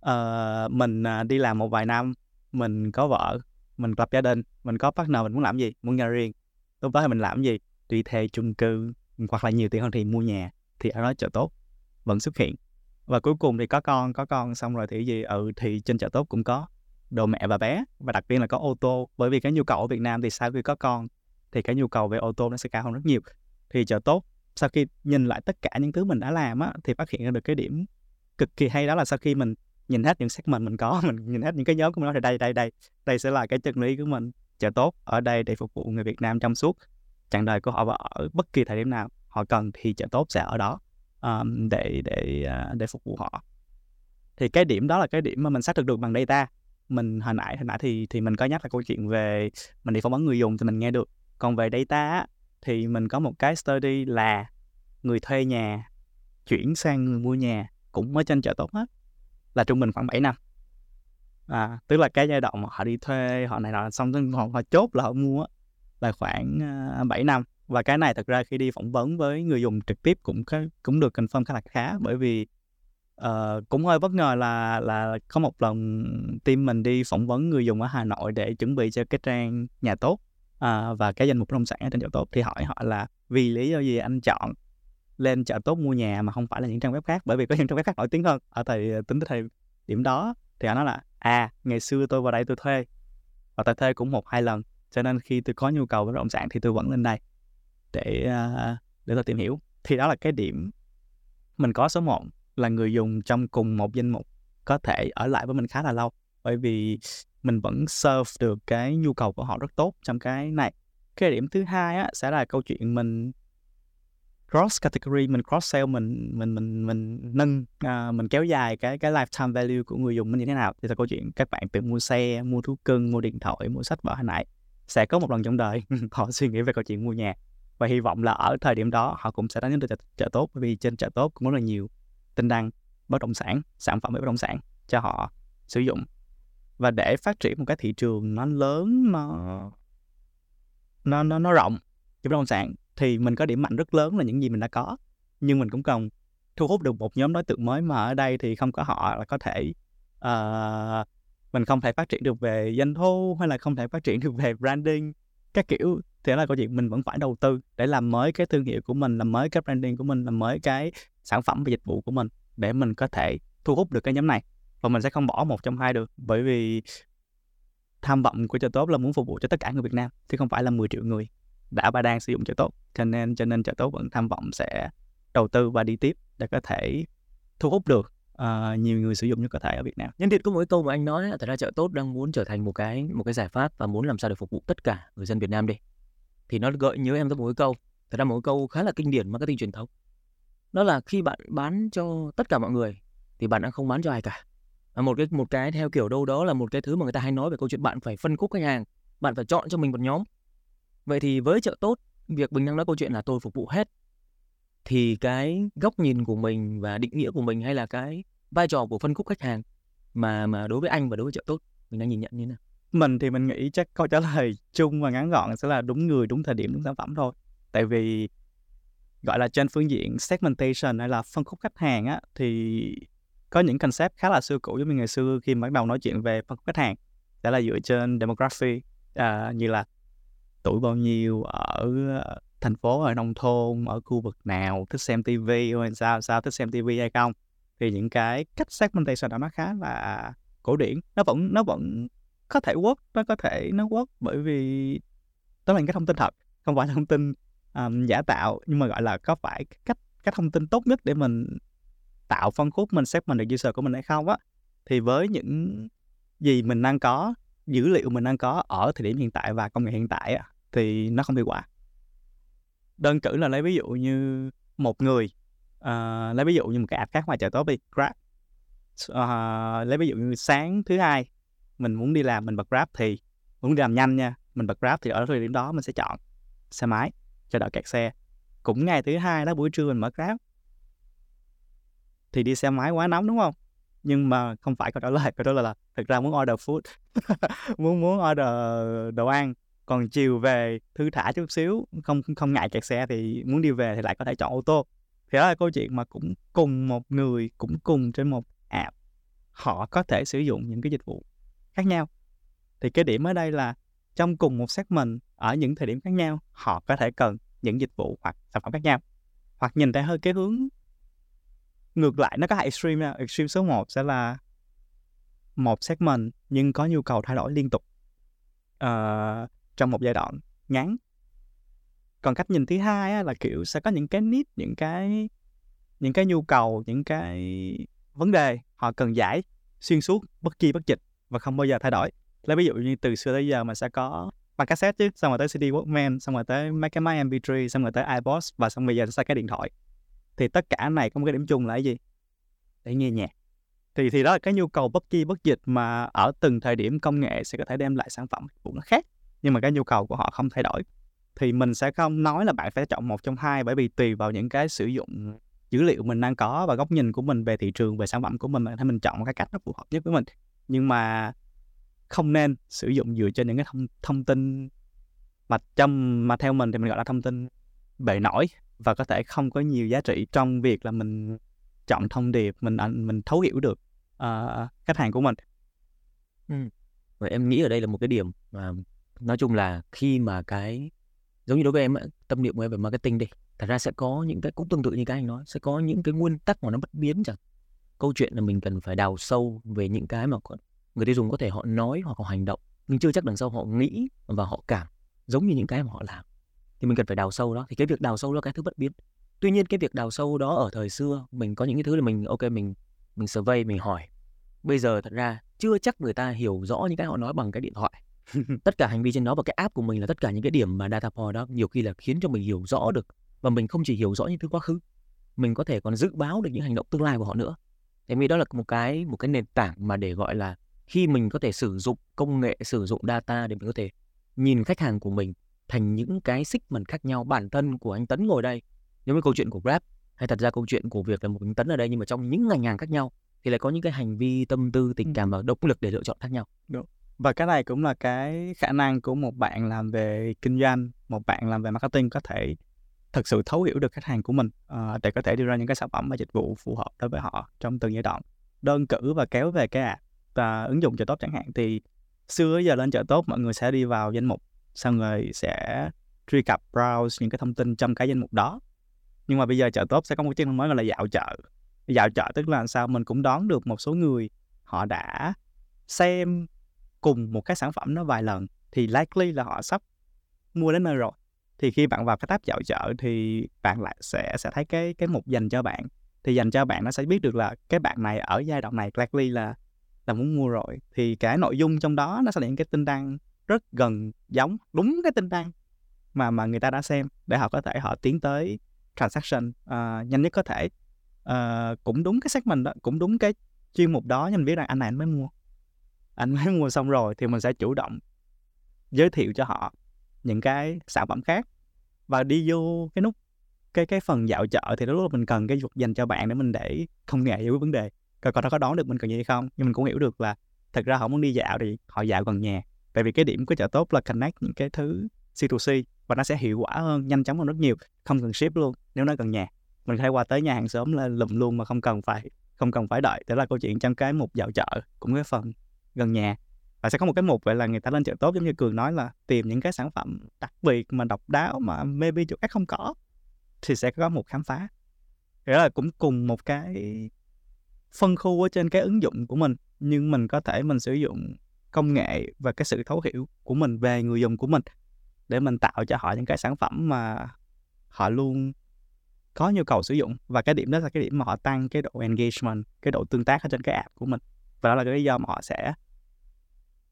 Uh, mình uh, đi làm một vài năm mình có vợ mình lập gia đình mình có partner mình muốn làm gì? Muốn nhà riêng. Lúc đó thì mình làm gì? Đi thuê chung cư hoặc là nhiều tiền hơn thì mua nhà thì ở đó chợ tốt vẫn xuất hiện. Và cuối cùng thì có con có con xong rồi thì gì? Ừ thì trên chợ tốt cũng có đồ mẹ và bé. Và đặc biệt là có ô tô bởi vì cái nhu cầu ở Việt Nam thì sau khi có con thì cái nhu cầu về ô tô nó sẽ cao hơn rất nhiều thì chợ tốt. Sau khi nhìn lại tất cả những thứ mình đã làm á thì phát hiện ra được cái điểm cực kỳ hay đó là sau khi mình nhìn hết những segment mình có mình nhìn hết những cái nhóm của mình đó, thì đây đây đây đây sẽ là cái chân lý của mình. Chợ tốt ở đây để phục vụ người Việt Nam trong suốt. Chặng đời của họ và ở bất kỳ thời điểm nào họ cần thì chợ tốt sẽ ở đó um, để để à, để phục vụ họ. Thì cái điểm đó là cái điểm mà mình xác thực được bằng data. Mình hồi nãy hồi nãy thì thì mình có nhắc là câu chuyện về mình đi phỏng vấn người dùng thì mình nghe được. Còn về data thì mình có một cái study là người thuê nhà chuyển sang người mua nhà cũng mới tranh chợ tốt hết là trung bình khoảng 7 năm. À, tức là cái giai đoạn mà họ đi thuê họ này nọ xong họ, họ chốt là họ mua là khoảng à, uh, 7 năm. Và cái này thật ra khi đi phỏng vấn với người dùng trực tiếp cũng cũng được confirm khá là khá bởi vì uh, cũng hơi bất ngờ là là có một lần team mình đi phỏng vấn người dùng ở Hà Nội để chuẩn bị cho cái trang nhà tốt à, và cái danh mục bất động sản ở trên chợ tốt thì hỏi họ là vì lý do gì anh chọn lên chợ tốt mua nhà mà không phải là những trang web khác? Bởi vì có những trang web khác nổi tiếng hơn. Ở thời ờ, tính tới thời điểm đó thì họ nói là à ngày xưa tôi vào đây tôi thuê và tôi thuê cũng một hai lần cho nên khi tôi có nhu cầu bất động sản thì tôi vẫn lên đây để uh, để tôi tìm hiểu. Thì đó là cái điểm mình có số 1 là người dùng trong cùng một danh mục có thể ở lại với mình khá là lâu. Bởi vì mình vẫn serve được cái nhu cầu của họ rất tốt trong cái này. Cái điểm thứ hai á, sẽ là câu chuyện mình cross category mình cross sell mình mình mình mình nâng uh, mình kéo dài cái cái lifetime value của người dùng mình như thế nào. Thì là câu chuyện các bạn tự mua xe mua thú cưng mua điện thoại mua sách vở hồi nãy sẽ có một lần trong đời họ suy nghĩ về câu chuyện mua nhà. Và hy vọng là ở thời điểm đó họ cũng sẽ đánh được chợ, chợ tốt bởi vì trên chợ tốt cũng rất là nhiều tin đăng bất động sản sản phẩm về bất động sản cho họ sử dụng và để phát triển một cái thị trường nó lớn nó nó nó, nó rộng cho bất động sản thì mình có điểm mạnh rất lớn là những gì mình đã có. Nhưng mình cũng cần thu hút được một nhóm đối tượng mới mà ở đây thì không có họ là có thể uh, mình không thể phát triển được về doanh thu hay là không thể phát triển được về branding các kiểu. Thì đó là câu chuyện mình vẫn phải đầu tư để làm mới cái thương hiệu của mình làm mới cái branding của mình làm mới cái sản phẩm và dịch vụ của mình để mình có thể thu hút được cái nhóm này và mình sẽ không bỏ một trong hai được bởi vì tham vọng của chợ tốt là muốn phục vụ cho tất cả người Việt Nam chứ không phải là 10 triệu người đã và đang sử dụng chợ tốt cho nên cho nên chợ tốt vẫn tham vọng sẽ đầu tư và đi tiếp để có thể thu hút được uh, nhiều người sử dụng nhất có thể ở Việt Nam. Nhân tiện có một cái câu mà anh nói, thật ra chợ tốt đang muốn trở thành một cái một cái giải pháp và muốn làm sao để phục vụ tất cả người dân Việt Nam đi. Thì nó gợi nhớ em tới một cái câu, thật ra một cái câu khá là kinh điển marketing truyền thống. Đó là khi bạn bán cho tất cả mọi người thì bạn đang không bán cho ai cả. Ờ, một cái một cái theo kiểu đâu đó là một cái thứ mà người ta hay nói về câu chuyện bạn phải phân khúc khách hàng, bạn phải chọn cho mình một nhóm. Vậy thì với chợ tốt, việc Bình đang nói câu chuyện là tôi phục vụ hết. Thì cái góc nhìn của mình và định nghĩa của mình hay là cái vai trò của phân khúc khách hàng mà mà đối với anh và đối với chợ tốt mình đang nhìn nhận như thế nào? Mình thì mình nghĩ chắc câu trả lời chung và ngắn gọn sẽ là đúng người đúng thời điểm đúng sản phẩm thôi. Tại vì gọi là trên phương diện segmentation hay là phân khúc khách hàng á thì có những concept khá là xưa cũ giống như ngày xưa khi bắt đầu nói chuyện về phân khúc khách hàng sẽ là dựa trên demography à, như là tuổi bao nhiêu ở ờ, thành phố ở nông thôn ở khu vực nào thích xem tivi hay sao sao thích xem tivi hay không. Thì những cái cách segmentation đó nó khá là cổ điển nó vẫn nó vẫn có thể work nó có thể nó work bởi vì đó là những cái thông tin thật không phải là thông tin um, giả tạo nhưng mà gọi là có phải cách cách thông tin tốt nhất để mình tạo phân khúc mình xếp mình được user của mình hay không á thì với những gì mình đang có dữ liệu mình đang có ở thời điểm hiện tại và công nghệ hiện tại á, thì nó không hiệu quả. Đơn cử là lấy ví dụ như một người uh, lấy ví dụ như một cái app khác ngoài chợ tốt đi Grab. Uh, lấy ví dụ như sáng thứ hai mình muốn đi làm mình bật Grab thì muốn đi làm nhanh nha mình bật Grab thì ở thời điểm đó mình sẽ chọn xe máy cho đỡ kẹt xe. Cũng ngày thứ hai đó buổi trưa mình mở Grab thì đi xe máy quá nóng, đúng không? Nhưng mà không phải câu trả lời, câu trả lời là thực ra muốn order food, muốn muốn order đồ ăn. Còn chiều về thư thả chút xíu, không không ngại kẹt xe thì muốn đi về thì lại có thể chọn ô tô. Thì đó là câu chuyện mà cũng cùng một người, cũng cùng trên một app, họ có thể sử dụng những cái dịch vụ khác nhau. Thì cái điểm ở đây là trong cùng một segment, ở những thời điểm khác nhau, họ có thể cần những dịch vụ hoặc sản phẩm khác nhau. Hoặc nhìn theo hơi cái hướng ngược lại nó có hai extreme extreme số 1 sẽ là một segment nhưng có nhu cầu thay đổi liên tục uh, trong một giai đoạn ngắn. Còn cách nhìn thứ hai á, là kiểu sẽ có những cái need những cái những cái nhu cầu những cái vấn đề họ cần giải xuyên suốt bất kỳ bất dịch và không bao giờ thay đổi. Lấy ví dụ như từ xưa tới giờ mà sẽ có bằng cassette chứ xong rồi tới CD Walkman xong rồi tới mấy cái máy MP3 xong rồi tới iPod và xong bây giờ sẽ cái điện thoại thì tất cả này có một cái điểm chung là cái gì? Để nghe nhạc. Thì thì đó là cái nhu cầu bất chi bất dịch mà ở từng thời điểm công nghệ sẽ có thể đem lại sản phẩm cũng nó khác, nhưng mà cái nhu cầu của họ không thay đổi. Thì mình sẽ không nói là bạn phải chọn một trong hai, bởi vì tùy vào những cái sử dụng dữ liệu mình đang có và góc nhìn của mình về thị trường, về sản phẩm của mình thì mình chọn một cái cách nó phù hợp nhất với mình. Nhưng mà không nên sử dụng dựa trên những cái thông thông tin mà trong, mà theo mình thì mình gọi là thông tin bề nổi và có thể không có nhiều giá trị trong việc là mình chọn thông điệp mình mình thấu hiểu được uh, khách hàng của mình. Ừ. Và em nghĩ ở đây là một cái điểm mà nói chung là khi mà cái giống như đối với em tâm niệm của em về marketing đi thật ra sẽ có những cái cũng tương tự như cái anh nói sẽ có những cái nguyên tắc mà nó bất biến chẳng câu chuyện là mình cần phải đào sâu về những cái mà người tiêu dùng có thể họ nói hoặc họ hành động nhưng chưa chắc đằng sau họ nghĩ và họ cảm giống như những cái mà họ làm thì mình cần phải đào sâu đó. Thì cái việc đào sâu là cái thứ bất biến. Tuy nhiên cái việc đào sâu đó ở thời xưa, mình có những cái thứ là mình, ok, mình mình survey, mình hỏi. Bây giờ thật ra chưa chắc người ta hiểu rõ những cái họ nói bằng cái điện thoại. Tất cả hành vi trên đó và cái app của mình là tất cả những cái điểm mà data point đó nhiều khi là khiến cho mình hiểu rõ được và mình không chỉ hiểu rõ những thứ quá khứ, mình có thể còn dự báo được những hành động tương lai của họ nữa. Thế vì đó là một cái một cái nền tảng mà để gọi là khi mình có thể sử dụng công nghệ, sử dụng data để mình có thể nhìn khách hàng của mình thành những cái segment khác nhau. Bản thân của anh Tấn ngồi đây giống như câu chuyện của Grab hay thật ra câu chuyện của việc là một anh Tấn ở đây nhưng mà trong những ngành hàng khác nhau thì lại có những cái hành vi tâm tư tình cảm và động lực để lựa chọn khác nhau. Đúng. và cái này cũng là cái khả năng của một bạn làm về kinh doanh một bạn làm về marketing có thể thực sự thấu hiểu được khách hàng của mình uh, để có thể đưa ra những cái sản phẩm và dịch vụ phù hợp đối với họ trong từng giai đoạn. Đơn cử và kéo về cái app và ứng dụng chợ tốt chẳng hạn thì xưa giờ lên chợ tốt mọi người sẽ đi vào danh mục xong rồi sẽ truy cập, browse những cái thông tin trong cái danh mục đó. Nhưng mà bây giờ chợ tốt sẽ có một chức năng mới gọi là dạo chợ. Dạo chợ tức là sao? Mình cũng đón được một số người, họ đã xem cùng một cái sản phẩm nó vài lần, thì likely là họ sắp mua đến nơi rồi. Thì khi bạn vào cái tab dạo chợ thì bạn lại sẽ sẽ thấy cái cái mục dành cho bạn. Thì dành cho bạn nó sẽ biết được là cái bạn này ở giai đoạn này, likely là là muốn mua rồi. Thì cái nội dung trong đó nó sẽ là những cái tin đăng rất gần giống đúng cái tin đăng mà mà người ta đã xem để họ có thể họ tiến tới transaction uh, nhanh nhất có thể. Uh, cũng đúng cái segment đó cũng đúng cái chuyên mục đó nhưng mình biết rằng anh này anh mới mua. Anh mới mua xong rồi thì mình sẽ chủ động giới thiệu cho họ những cái sản phẩm khác và đi vô cái nút cái cái phần dạo chợ thì lúc mình cần cái dục dành cho bạn để mình để không nghệ giải quyết vấn đề. Coi coi nó có đón được mình cần gì hay không nhưng mình cũng hiểu được là thật ra họ muốn đi dạo thì họ dạo gần nhà tại vì cái điểm của chợ tốt là connect những cái thứ C2C và nó sẽ hiệu quả hơn, nhanh chóng hơn rất nhiều, không cần ship luôn. Nếu nó gần nhà, mình thay qua tới nhà hàng sớm là lụm luôn mà không cần phải, không cần phải đợi. Đó là câu chuyện trong cái mục dạo chợ cũng cái phần gần nhà. Và sẽ có một cái mục vậy là người ta lên chợ tốt, giống như cường nói là tìm những cái sản phẩm đặc biệt mà độc đáo mà maybe chỗ khác không có, thì sẽ có một khám phá. Nghĩa là cũng cùng một cái phân khu ở trên cái ứng dụng của mình, nhưng mình có thể mình sử dụng công nghệ và cái sự thấu hiểu của mình về người dùng của mình để mình tạo cho họ những cái sản phẩm mà họ luôn có nhu cầu sử dụng. Và cái điểm đó là cái điểm mà họ tăng cái độ engagement cái độ tương tác ở trên cái app của mình. Và đó là cái lý do mà họ sẽ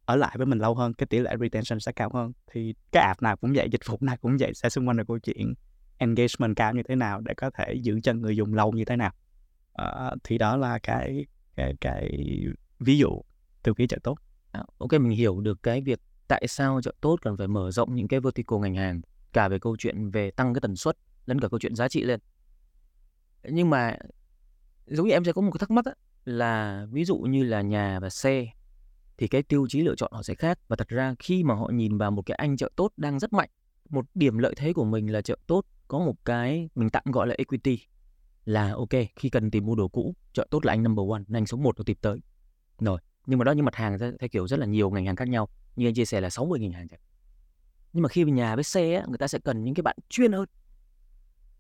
ở lại với mình lâu hơn cái tỷ lệ retention sẽ cao hơn. Thì cái app nào cũng vậy dịch vụ nào cũng vậy sẽ xung quanh được câu chuyện engagement cao như thế nào để có thể giữ chân người dùng lâu như thế nào. À, thì đó là cái cái cái ví dụ từ phía trợ tốt ok mình hiểu được cái việc tại sao chợ tốt cần phải mở rộng những cái vertical ngành hàng cả về câu chuyện về tăng cái tần suất lẫn cả câu chuyện giá trị lên. Nhưng mà giống như em sẽ có một cái thắc mắc á, là ví dụ như là nhà và xe thì cái tiêu chí lựa chọn họ sẽ khác. Và thật ra khi mà họ nhìn vào một cái anh chợ tốt đang rất mạnh một điểm lợi thế của mình là chợ tốt có một cái mình tạm gọi là equity là ok khi cần tìm mua đồ cũ chợ tốt là anh number one anh số một nó tìm tới. Rồi nhưng mà đó những mặt hàng theo kiểu rất là nhiều ngành hàng khác nhau như anh chia sẻ là 60 ngành hàng nhưng mà khi về nhà với xe á, người ta sẽ cần những cái bạn chuyên hơn.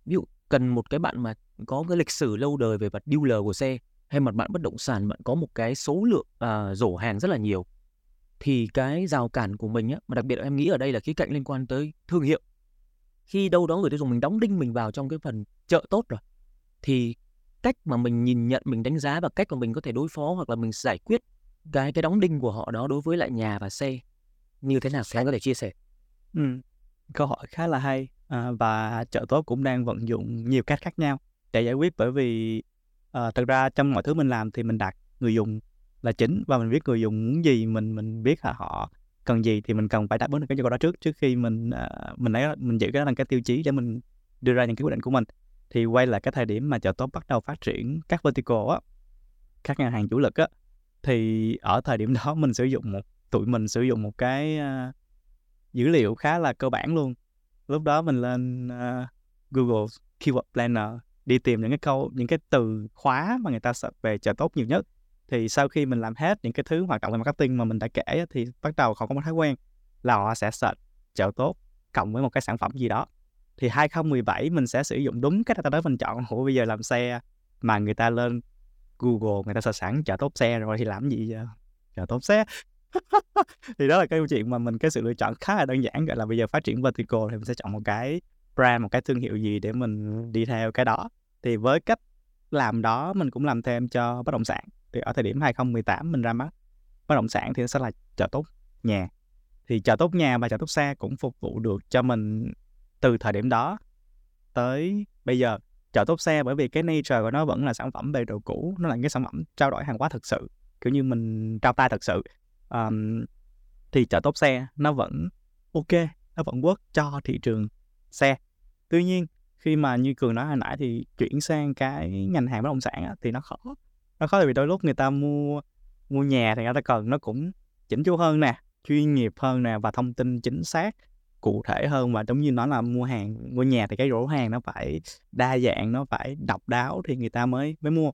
Ví dụ cần một cái bạn mà có cái lịch sử lâu đời về mặt dealer của xe hay mặt bạn bất động sản bạn có một cái số lượng à, rổ hàng rất là nhiều thì cái rào cản của mình á mà đặc biệt em nghĩ ở đây là khía cạnh liên quan tới thương hiệu. Khi đâu đó người tiêu dùng mình đóng đinh mình vào trong cái phần chợ tốt rồi thì cách mà mình nhìn nhận mình đánh giá và cách mà mình có thể đối phó hoặc là mình giải quyết cái cái đóng đinh của họ đó đối với lại nhà và xe như thế nào thì anh có thể chia sẻ ừ. câu hỏi khá là hay à, và chợ tốt cũng đang vận dụng nhiều cách khác nhau để giải quyết bởi vì à, thật ra trong mọi thứ mình làm thì mình đặt người dùng là chính và mình biết người dùng muốn gì mình mình biết là họ cần gì thì mình cần phải đáp ứng được cái nhu cầu đó trước trước khi mình à, mình lấy mình giữ cái đó là cái tiêu chí để mình đưa ra những cái quyết định của mình thì quay lại cái thời điểm mà chợ tốt bắt đầu phát triển các vertical á các ngân hàng chủ lực á thì ở thời điểm đó mình sử dụng một tụi mình sử dụng một cái uh, dữ liệu khá là cơ bản luôn. Lúc đó mình lên uh, Google Keyword Planner đi tìm những cái câu những cái từ khóa mà người ta search về chợ tốt nhiều nhất. Thì sau khi mình làm hết những cái thứ hoạt động về marketing mà mình đã kể thì bắt đầu họ có một thói quen là họ sẽ search chợ tốt cộng với một cái sản phẩm gì đó. Thì 2017 mình sẽ sử dụng đúng cái data đó mình chọn. Ủa bây giờ làm xe mà người ta lên Google, người ta sẽ sẵn chợ tốt xe rồi thì làm gì giờ? Chợ tốt xe. Thì đó là cái câu chuyện mà mình, cái sự lựa chọn khá là đơn giản, gọi là bây giờ phát triển vertical thì mình sẽ chọn một cái brand, một cái thương hiệu gì để mình đi theo cái đó. Thì với cách làm đó, mình cũng làm thêm cho bất động sản. Thì ở thời điểm 2018 mình ra mắt bất động sản thì nó sẽ là chợ tốt nhà. Thì chợ tốt nhà và chợ tốt xe cũng phục vụ được cho mình từ thời điểm đó tới bây giờ chợ tốt xe bởi vì cái nature của nó vẫn là sản phẩm về đồ cũ nó là cái sản phẩm trao đổi hàng hóa thực sự kiểu như mình trao tay thật sự. Um, thì chợ tốt xe nó vẫn ok nó vẫn work cho thị trường xe. Tuy nhiên khi mà như cường nói hồi nãy thì chuyển sang cái ngành hàng bất động sản á, thì nó khó nó khó vì đôi lúc người ta mua mua nhà thì người ta cần nó cũng chỉnh chu hơn nè chuyên nghiệp hơn nè và thông tin chính xác cụ thể hơn và giống như nói là mua hàng mua nhà thì cái rổ hàng nó phải đa dạng nó phải độc đáo thì người ta mới mới mua.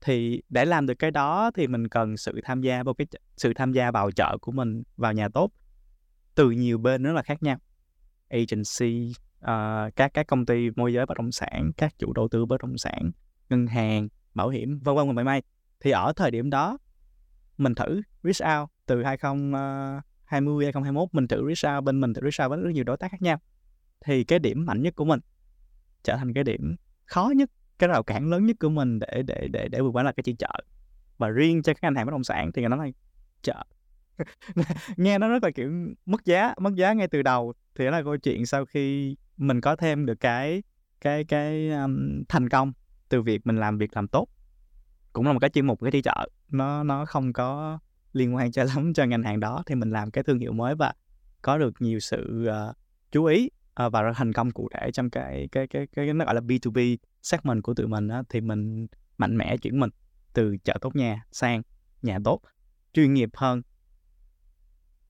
Thì để làm được cái đó thì mình cần sự tham gia vào cái sự tham gia vào chợ của mình vào nhà tốt từ nhiều bên rất là khác nhau. Agency uh, các các công ty môi giới bất động sản các chủ đầu tư bất động sản ngân hàng bảo hiểm vân vân và mây may. Thì ở thời điểm đó mình thử reach out từ 2020 2021 mình thử reach out bên mình thử reach out với rất nhiều đối tác khác nhau. Thì cái điểm mạnh nhất của mình trở thành cái điểm khó nhất cái rào cản lớn nhất của mình để để để để vượt qua là cái chữ chợ. Và riêng cho các ngành hàng bất động sản thì nó là chợ. Nghe nó rất là kiểu mất giá mất giá ngay từ đầu. Thì đó là câu chuyện sau khi mình có thêm được cái cái cái um, thành công từ việc mình làm việc làm tốt. Cũng là một cái chuyên mục cái đi chợ. Nó nó không có liên quan cho lắm cho ngành hàng đó thì mình làm cái thương hiệu mới và có được nhiều sự uh, chú ý uh, và thành công cụ thể trong cái cái cái cái, cái nó gọi là B2B segment của tụi mình đó, thì mình mạnh mẽ chuyển mình từ chợ tốt nhà sang nhà tốt chuyên nghiệp hơn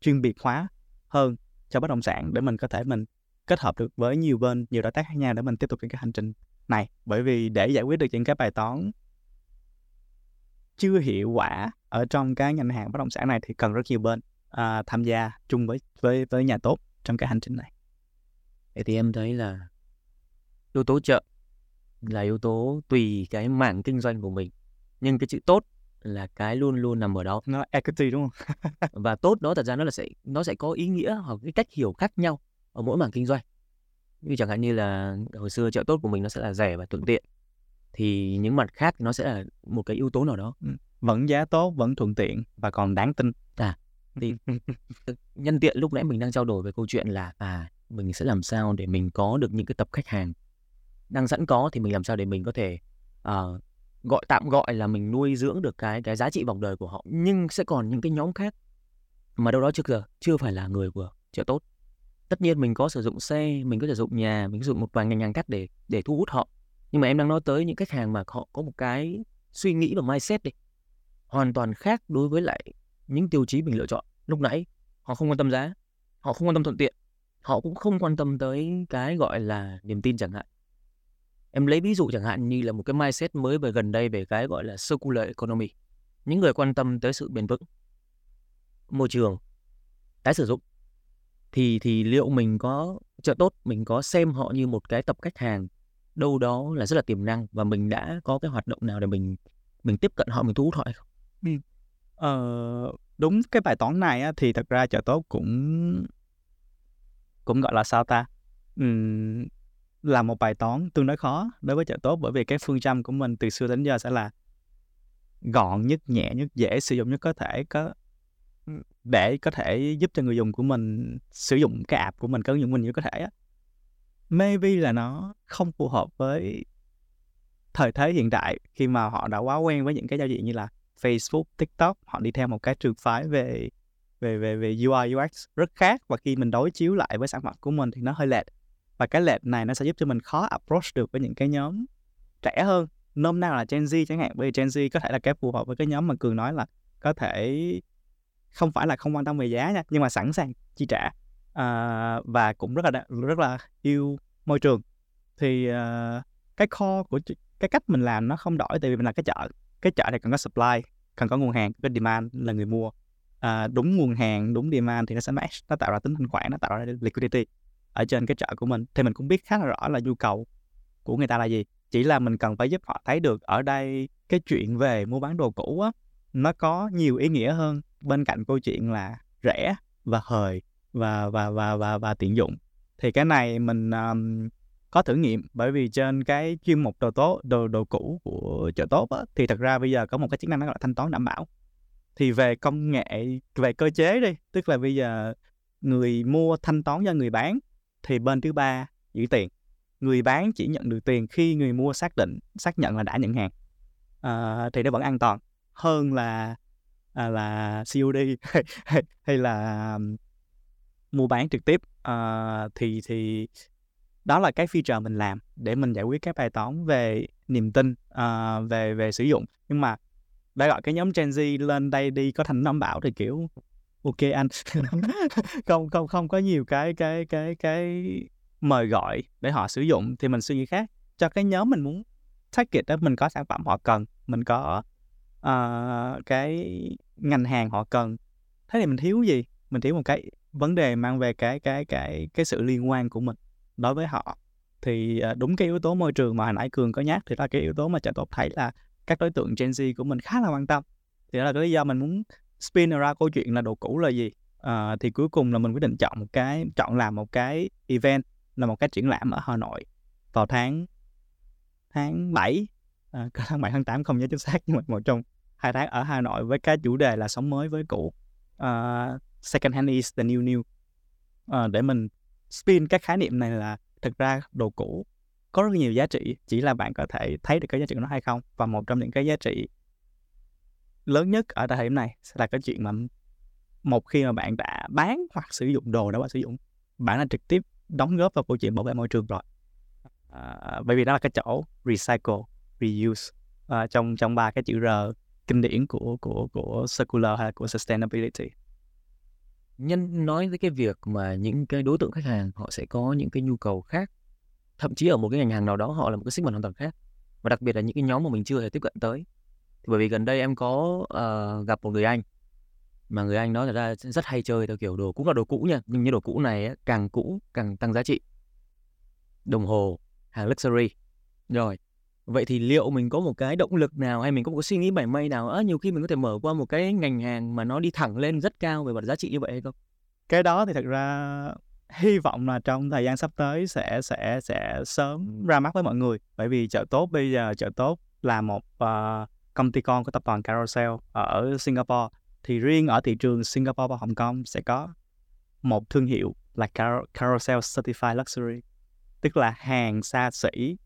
chuyên biệt hóa hơn cho bất động sản để mình có thể mình kết hợp được với nhiều bên nhiều đối tác khác nhau để mình tiếp tục những cái hành trình này. Bởi vì để giải quyết được những cái bài toán chưa hiệu quả ở trong cái ngành hàng bất động sản này thì cần rất nhiều bên à, tham gia chung với với với nhà tốt trong cái hành trình này. Vậy thì em thấy là yếu tố chợ là yếu tố tùy cái mảng kinh doanh của mình nhưng cái chữ tốt là cái luôn luôn nằm ở đó nó equity đúng không và tốt đó thật ra nó là sẽ nó sẽ có ý nghĩa hoặc cái cách hiểu khác nhau ở mỗi mảng kinh doanh như chẳng hạn như là hồi xưa chợ tốt của mình nó sẽ là rẻ và thuận tiện thì những mặt khác nó sẽ là một cái yếu tố nào đó ừ. Vẫn giá tốt vẫn thuận tiện và còn đáng tin. À. Thì nhân tiện lúc nãy mình đang trao đổi về câu chuyện là à mình sẽ làm sao để mình có được những cái tập khách hàng đang sẵn có thì mình làm sao để mình có thể uh, gọi tạm gọi là mình nuôi dưỡng được cái cái giá trị vòng đời của họ. Nhưng sẽ còn những cái nhóm khác mà đâu đó trước giờ chưa phải là người của chợ tốt. Tất nhiên mình có sử dụng xe mình có sử dụng nhà mình sử dụng một vài ngành hàng khác để để thu hút họ. Nhưng mà em đang nói tới những khách hàng mà họ có một cái suy nghĩ và mindset đi hoàn toàn khác đối với lại những tiêu chí mình lựa chọn lúc nãy. Họ không quan tâm giá, họ không quan tâm thuận tiện, họ cũng không quan tâm tới cái gọi là niềm tin chẳng hạn. Em lấy ví dụ chẳng hạn như là một cái mindset mới về gần đây về cái gọi là circular economy. Những người quan tâm tới sự bền vững, môi trường, tái sử dụng, thì thì liệu mình có trợ tốt, mình có xem họ như một cái tập khách hàng đâu đó là rất là tiềm năng và mình đã có cái hoạt động nào để mình mình tiếp cận họ, mình thu hút họ hay không? Ừ. Ờ, đúng cái bài toán này á, thì thật ra chợ tốt cũng cũng gọi là sao ta Ừm, là một bài toán tương đối khó đối với chợ tốt bởi vì cái phương châm của mình từ xưa đến giờ sẽ là gọn nhất nhẹ nhất dễ sử dụng nhất có thể có để có thể giúp cho người dùng của mình sử dụng cái app của mình cái ứng dụng mình như có thể á maybe là nó không phù hợp với thời thế hiện đại khi mà họ đã quá quen với những cái giao diện như là Facebook, TikTok họ đi theo một cái trường phái về về về về UI UX rất khác và khi mình đối chiếu lại với sản phẩm của mình thì nó hơi lệch. Và cái lệch này nó sẽ giúp cho mình khó approach được với những cái nhóm trẻ hơn. Nôm na là Gen Z chẳng hạn bởi vì Gen Z có thể là cái phù hợp với cái nhóm mà cường nói là có thể không phải là không quan tâm về giá nha nhưng mà sẵn sàng chi trả à, và cũng rất là rất là yêu môi trường. Thì uh, cái kho của cái cách mình làm nó không đổi tại vì mình là cái chợ cái chợ này cần có supply cần có nguồn hàng có demand là người mua. À, đúng nguồn hàng đúng demand thì nó sẽ match nó tạo ra tính thanh khoản nó tạo ra liquidity ở trên cái chợ của mình. Thì mình cũng biết khá là rõ là nhu cầu của người ta là gì. Chỉ là mình cần phải giúp họ thấy được ở đây cái chuyện về mua bán đồ cũ á nó có nhiều ý nghĩa hơn bên cạnh câu chuyện là rẻ và hời và và và và và tiện dụng. Thì cái này mình um, có thử nghiệm. Bởi vì trên cái chuyên mục đồ tốt đồ đồ cũ của chợ tốt á, thì thật ra bây giờ có một cái chức năng nó gọi là thanh toán đảm bảo. Thì về công nghệ về cơ chế đi tức là bây giờ người mua thanh toán cho người bán thì bên thứ ba giữ tiền. Người bán chỉ nhận được tiền khi người mua xác định xác nhận là đã nhận hàng. À, thì nó vẫn an toàn. Hơn là à, là COD hay, hay, hay là mua bán trực tiếp. À, thì thì đó là cái feature mình làm để mình giải quyết cái bài toán về niềm tin uh, về về sử dụng. Nhưng mà đã gọi cái nhóm Gen Z lên đây đi có thành năm bảo thì kiểu ok anh. Không không không có nhiều cái cái cái cái mời gọi để họ sử dụng thì mình suy nghĩ khác. Cho cái nhóm mình muốn target đó mình có sản phẩm họ cần mình có uh, cái ngành hàng họ cần. Thế thì mình thiếu gì? Mình thiếu một cái vấn đề mang về cái cái cái cái sự liên quan của mình đối với họ thì ờ, đúng cái yếu tố môi trường mà hồi nãy cường có nhắc thì là cái yếu tố mà trợ tốt thấy là các đối tượng Gen Z của mình khá là quan tâm. Thì đó là cái lý do mình muốn spin ra câu chuyện là đồ cũ là gì. À, thì cuối cùng là mình quyết định chọn một cái chọn làm một cái event là một cái triển lãm ở Hà Nội vào tháng tháng 7 à, ờ, tháng 7 tháng 8 không nhớ chính xác nhưng mà một trong hai tháng ở Hà Nội với cái chủ đề là sống mới với cũ. Uh, second hand is the new new. Uh, để mình spin các khái niệm này là thực ra đồ cũ có rất nhiều giá trị chỉ là bạn có thể thấy được cái giá trị của nó hay không. Và một trong những cái giá trị lớn nhất ở thời điểm này sẽ là cái chuyện mà một khi mà bạn đã bán hoặc sử dụng đồ đã bạn sử dụng bạn đã trực tiếp đóng góp vào câu chuyện bảo vệ môi trường rồi. À, bởi vì đó là cái chỗ recycle reuse à, trong trong ba cái chữ R kinh điển của của của circular hay của sustainability nhân nói với cái việc mà những cái đối tượng khách hàng họ sẽ có những cái nhu cầu khác thậm chí ở một cái ngành hàng nào đó họ là một cái segment hoàn toàn khác và đặc biệt là những cái nhóm mà mình chưa hề tiếp cận tới. Thì bởi vì gần đây em có uh, gặp một người anh mà người anh đó là ra rất hay chơi theo kiểu đồ cũng là đồ cũ nha nhưng như đồ cũ này càng cũ càng tăng giá trị. Đồng hồ hàng luxury. Rồi vậy thì liệu mình có một cái động lực nào hay mình có một cái suy nghĩ mảy may nào á nhiều khi mình có thể mở qua một cái ngành hàng mà nó đi thẳng lên rất cao về mặt giá trị như vậy hay không? Cái đó thì thật ra hy vọng là trong thời gian sắp tới sẽ sẽ sẽ sớm ra mắt với mọi người. Bởi vì chợ tốt bây giờ chợ tốt là một uh, công ty con của tập đoàn Carousel ở Singapore. Thì riêng ở thị trường Singapore và Hồng Kông sẽ có một thương hiệu là Car- Carousel Certified Luxury. Tức là hàng xa xỉ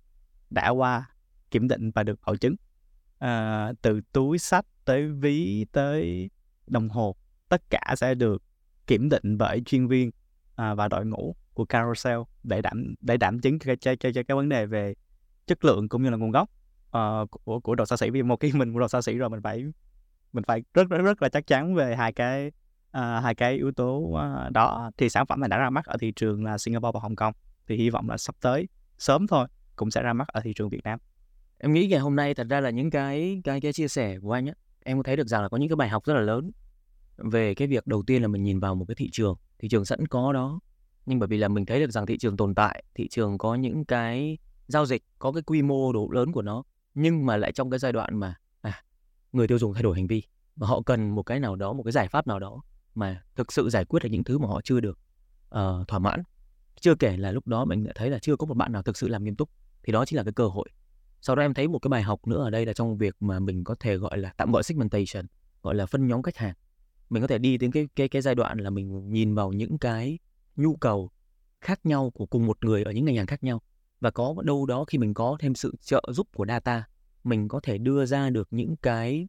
đã qua kiểm định và được bảo chứng. À, từ túi sách tới ví tới đồng hồ tất cả sẽ được kiểm định bởi chuyên viên à, và đội ngũ của Carousel để đảm để đảm chứng cho cái, cho, cho cái vấn đề về chất lượng cũng như là nguồn gốc uh, của của đồ xa xỉ. Vì một khi mình mua đồ xa xỉ rồi mình phải mình phải rất rất rất là chắc chắn về hai cái uh, hai cái yếu tố uh, đó. Thì sản phẩm này đã ra mắt ở thị trường là Singapore và Hồng Kông thì hy vọng là sắp tới sớm thôi cũng sẽ ra mắt ở thị trường Việt Nam em nghĩ ngày hôm nay thật ra là những cái cái cái chia sẻ của anh á em có thấy được rằng là có những cái bài học rất là lớn về cái việc đầu tiên là mình nhìn vào một cái thị trường thị trường sẵn có đó. Nhưng bởi vì là mình thấy được rằng thị trường tồn tại thị trường có những cái giao dịch có cái quy mô độ lớn của nó nhưng mà lại trong cái giai đoạn mà à, người tiêu dùng thay đổi hành vi và họ cần một cái nào đó một cái giải pháp nào đó mà thực sự giải quyết được những thứ mà họ chưa được uh, thỏa mãn. Chưa kể là lúc đó mình đã thấy là chưa có một bạn nào thực sự làm nghiêm túc thì đó chính là cái cơ hội sau đó em thấy một cái bài học nữa ở đây là trong việc mà mình có thể gọi là tạm gọi segmentation gọi là phân nhóm khách hàng. Mình có thể đi đến cái cái cái giai đoạn là mình nhìn vào những cái nhu cầu khác nhau của cùng một người ở những ngành hàng khác nhau. Và có đâu đó khi mình có thêm sự trợ giúp của data mình có thể đưa ra được những cái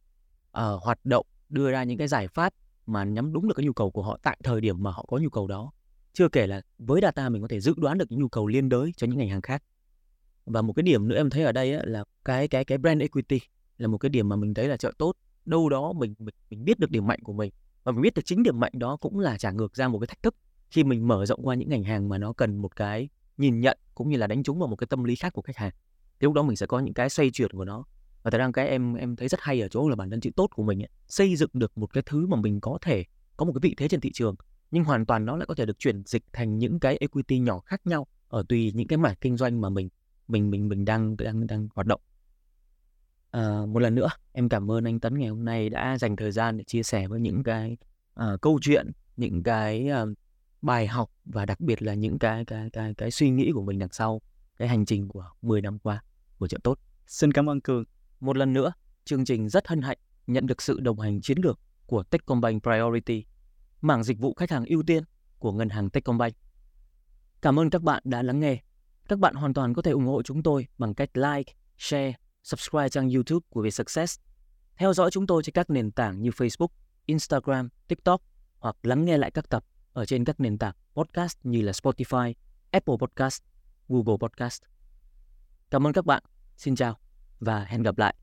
uh, hoạt động đưa ra những cái giải pháp mà nhắm đúng được cái nhu cầu của họ tại thời điểm mà họ có nhu cầu đó. Chưa kể là với data mình có thể dự đoán được những nhu cầu liên đới cho những ngành hàng khác và một cái điểm nữa em thấy ở đây á, là cái cái cái brand equity là một cái điểm mà mình thấy là chợ tốt. Đâu đó mình mình mình biết được điểm mạnh của mình và mình biết được chính điểm mạnh đó cũng là trả ngược ra một cái thách thức khi mình mở rộng qua những ngành hàng mà nó cần một cái nhìn nhận cũng như là đánh trúng vào một cái tâm lý khác của khách hàng. Thì lúc đó mình sẽ có những cái xoay chuyển của nó. Và thật ra cái em em thấy rất hay ở chỗ là bản thân chữ tốt của mình ấy, xây dựng được một cái thứ mà mình có thể có một cái vị thế trên thị trường nhưng hoàn toàn nó lại có thể được chuyển dịch thành những cái equity nhỏ khác nhau ở tùy những cái mảng kinh doanh mà mình mình mình mình đang đang đang hoạt động à, một lần nữa em cảm ơn anh Tấn ngày hôm nay đã dành thời gian để chia sẻ với những cái uh, câu chuyện những cái uh, bài học và đặc biệt là những cái cái cái cái suy nghĩ của mình đằng sau cái hành trình của 10 năm qua của chợ tốt. Xin cảm ơn Cường. Một lần nữa, chương trình rất hân hạnh nhận được sự đồng hành chiến lược của Techcombank Priority, mảng dịch vụ khách hàng ưu tiên của ngân hàng Techcombank. Cảm ơn các bạn đã lắng nghe. Các bạn hoàn toàn có thể ủng hộ chúng tôi bằng cách like, share, subscribe trang YouTube của Vietsuccess. Theo dõi chúng tôi trên các nền tảng như Facebook, Instagram, TikTok hoặc lắng nghe lại các tập ở trên các nền tảng podcast như là Spotify, Apple Podcast, Google Podcast. Cảm ơn các bạn. Xin chào và hẹn gặp lại.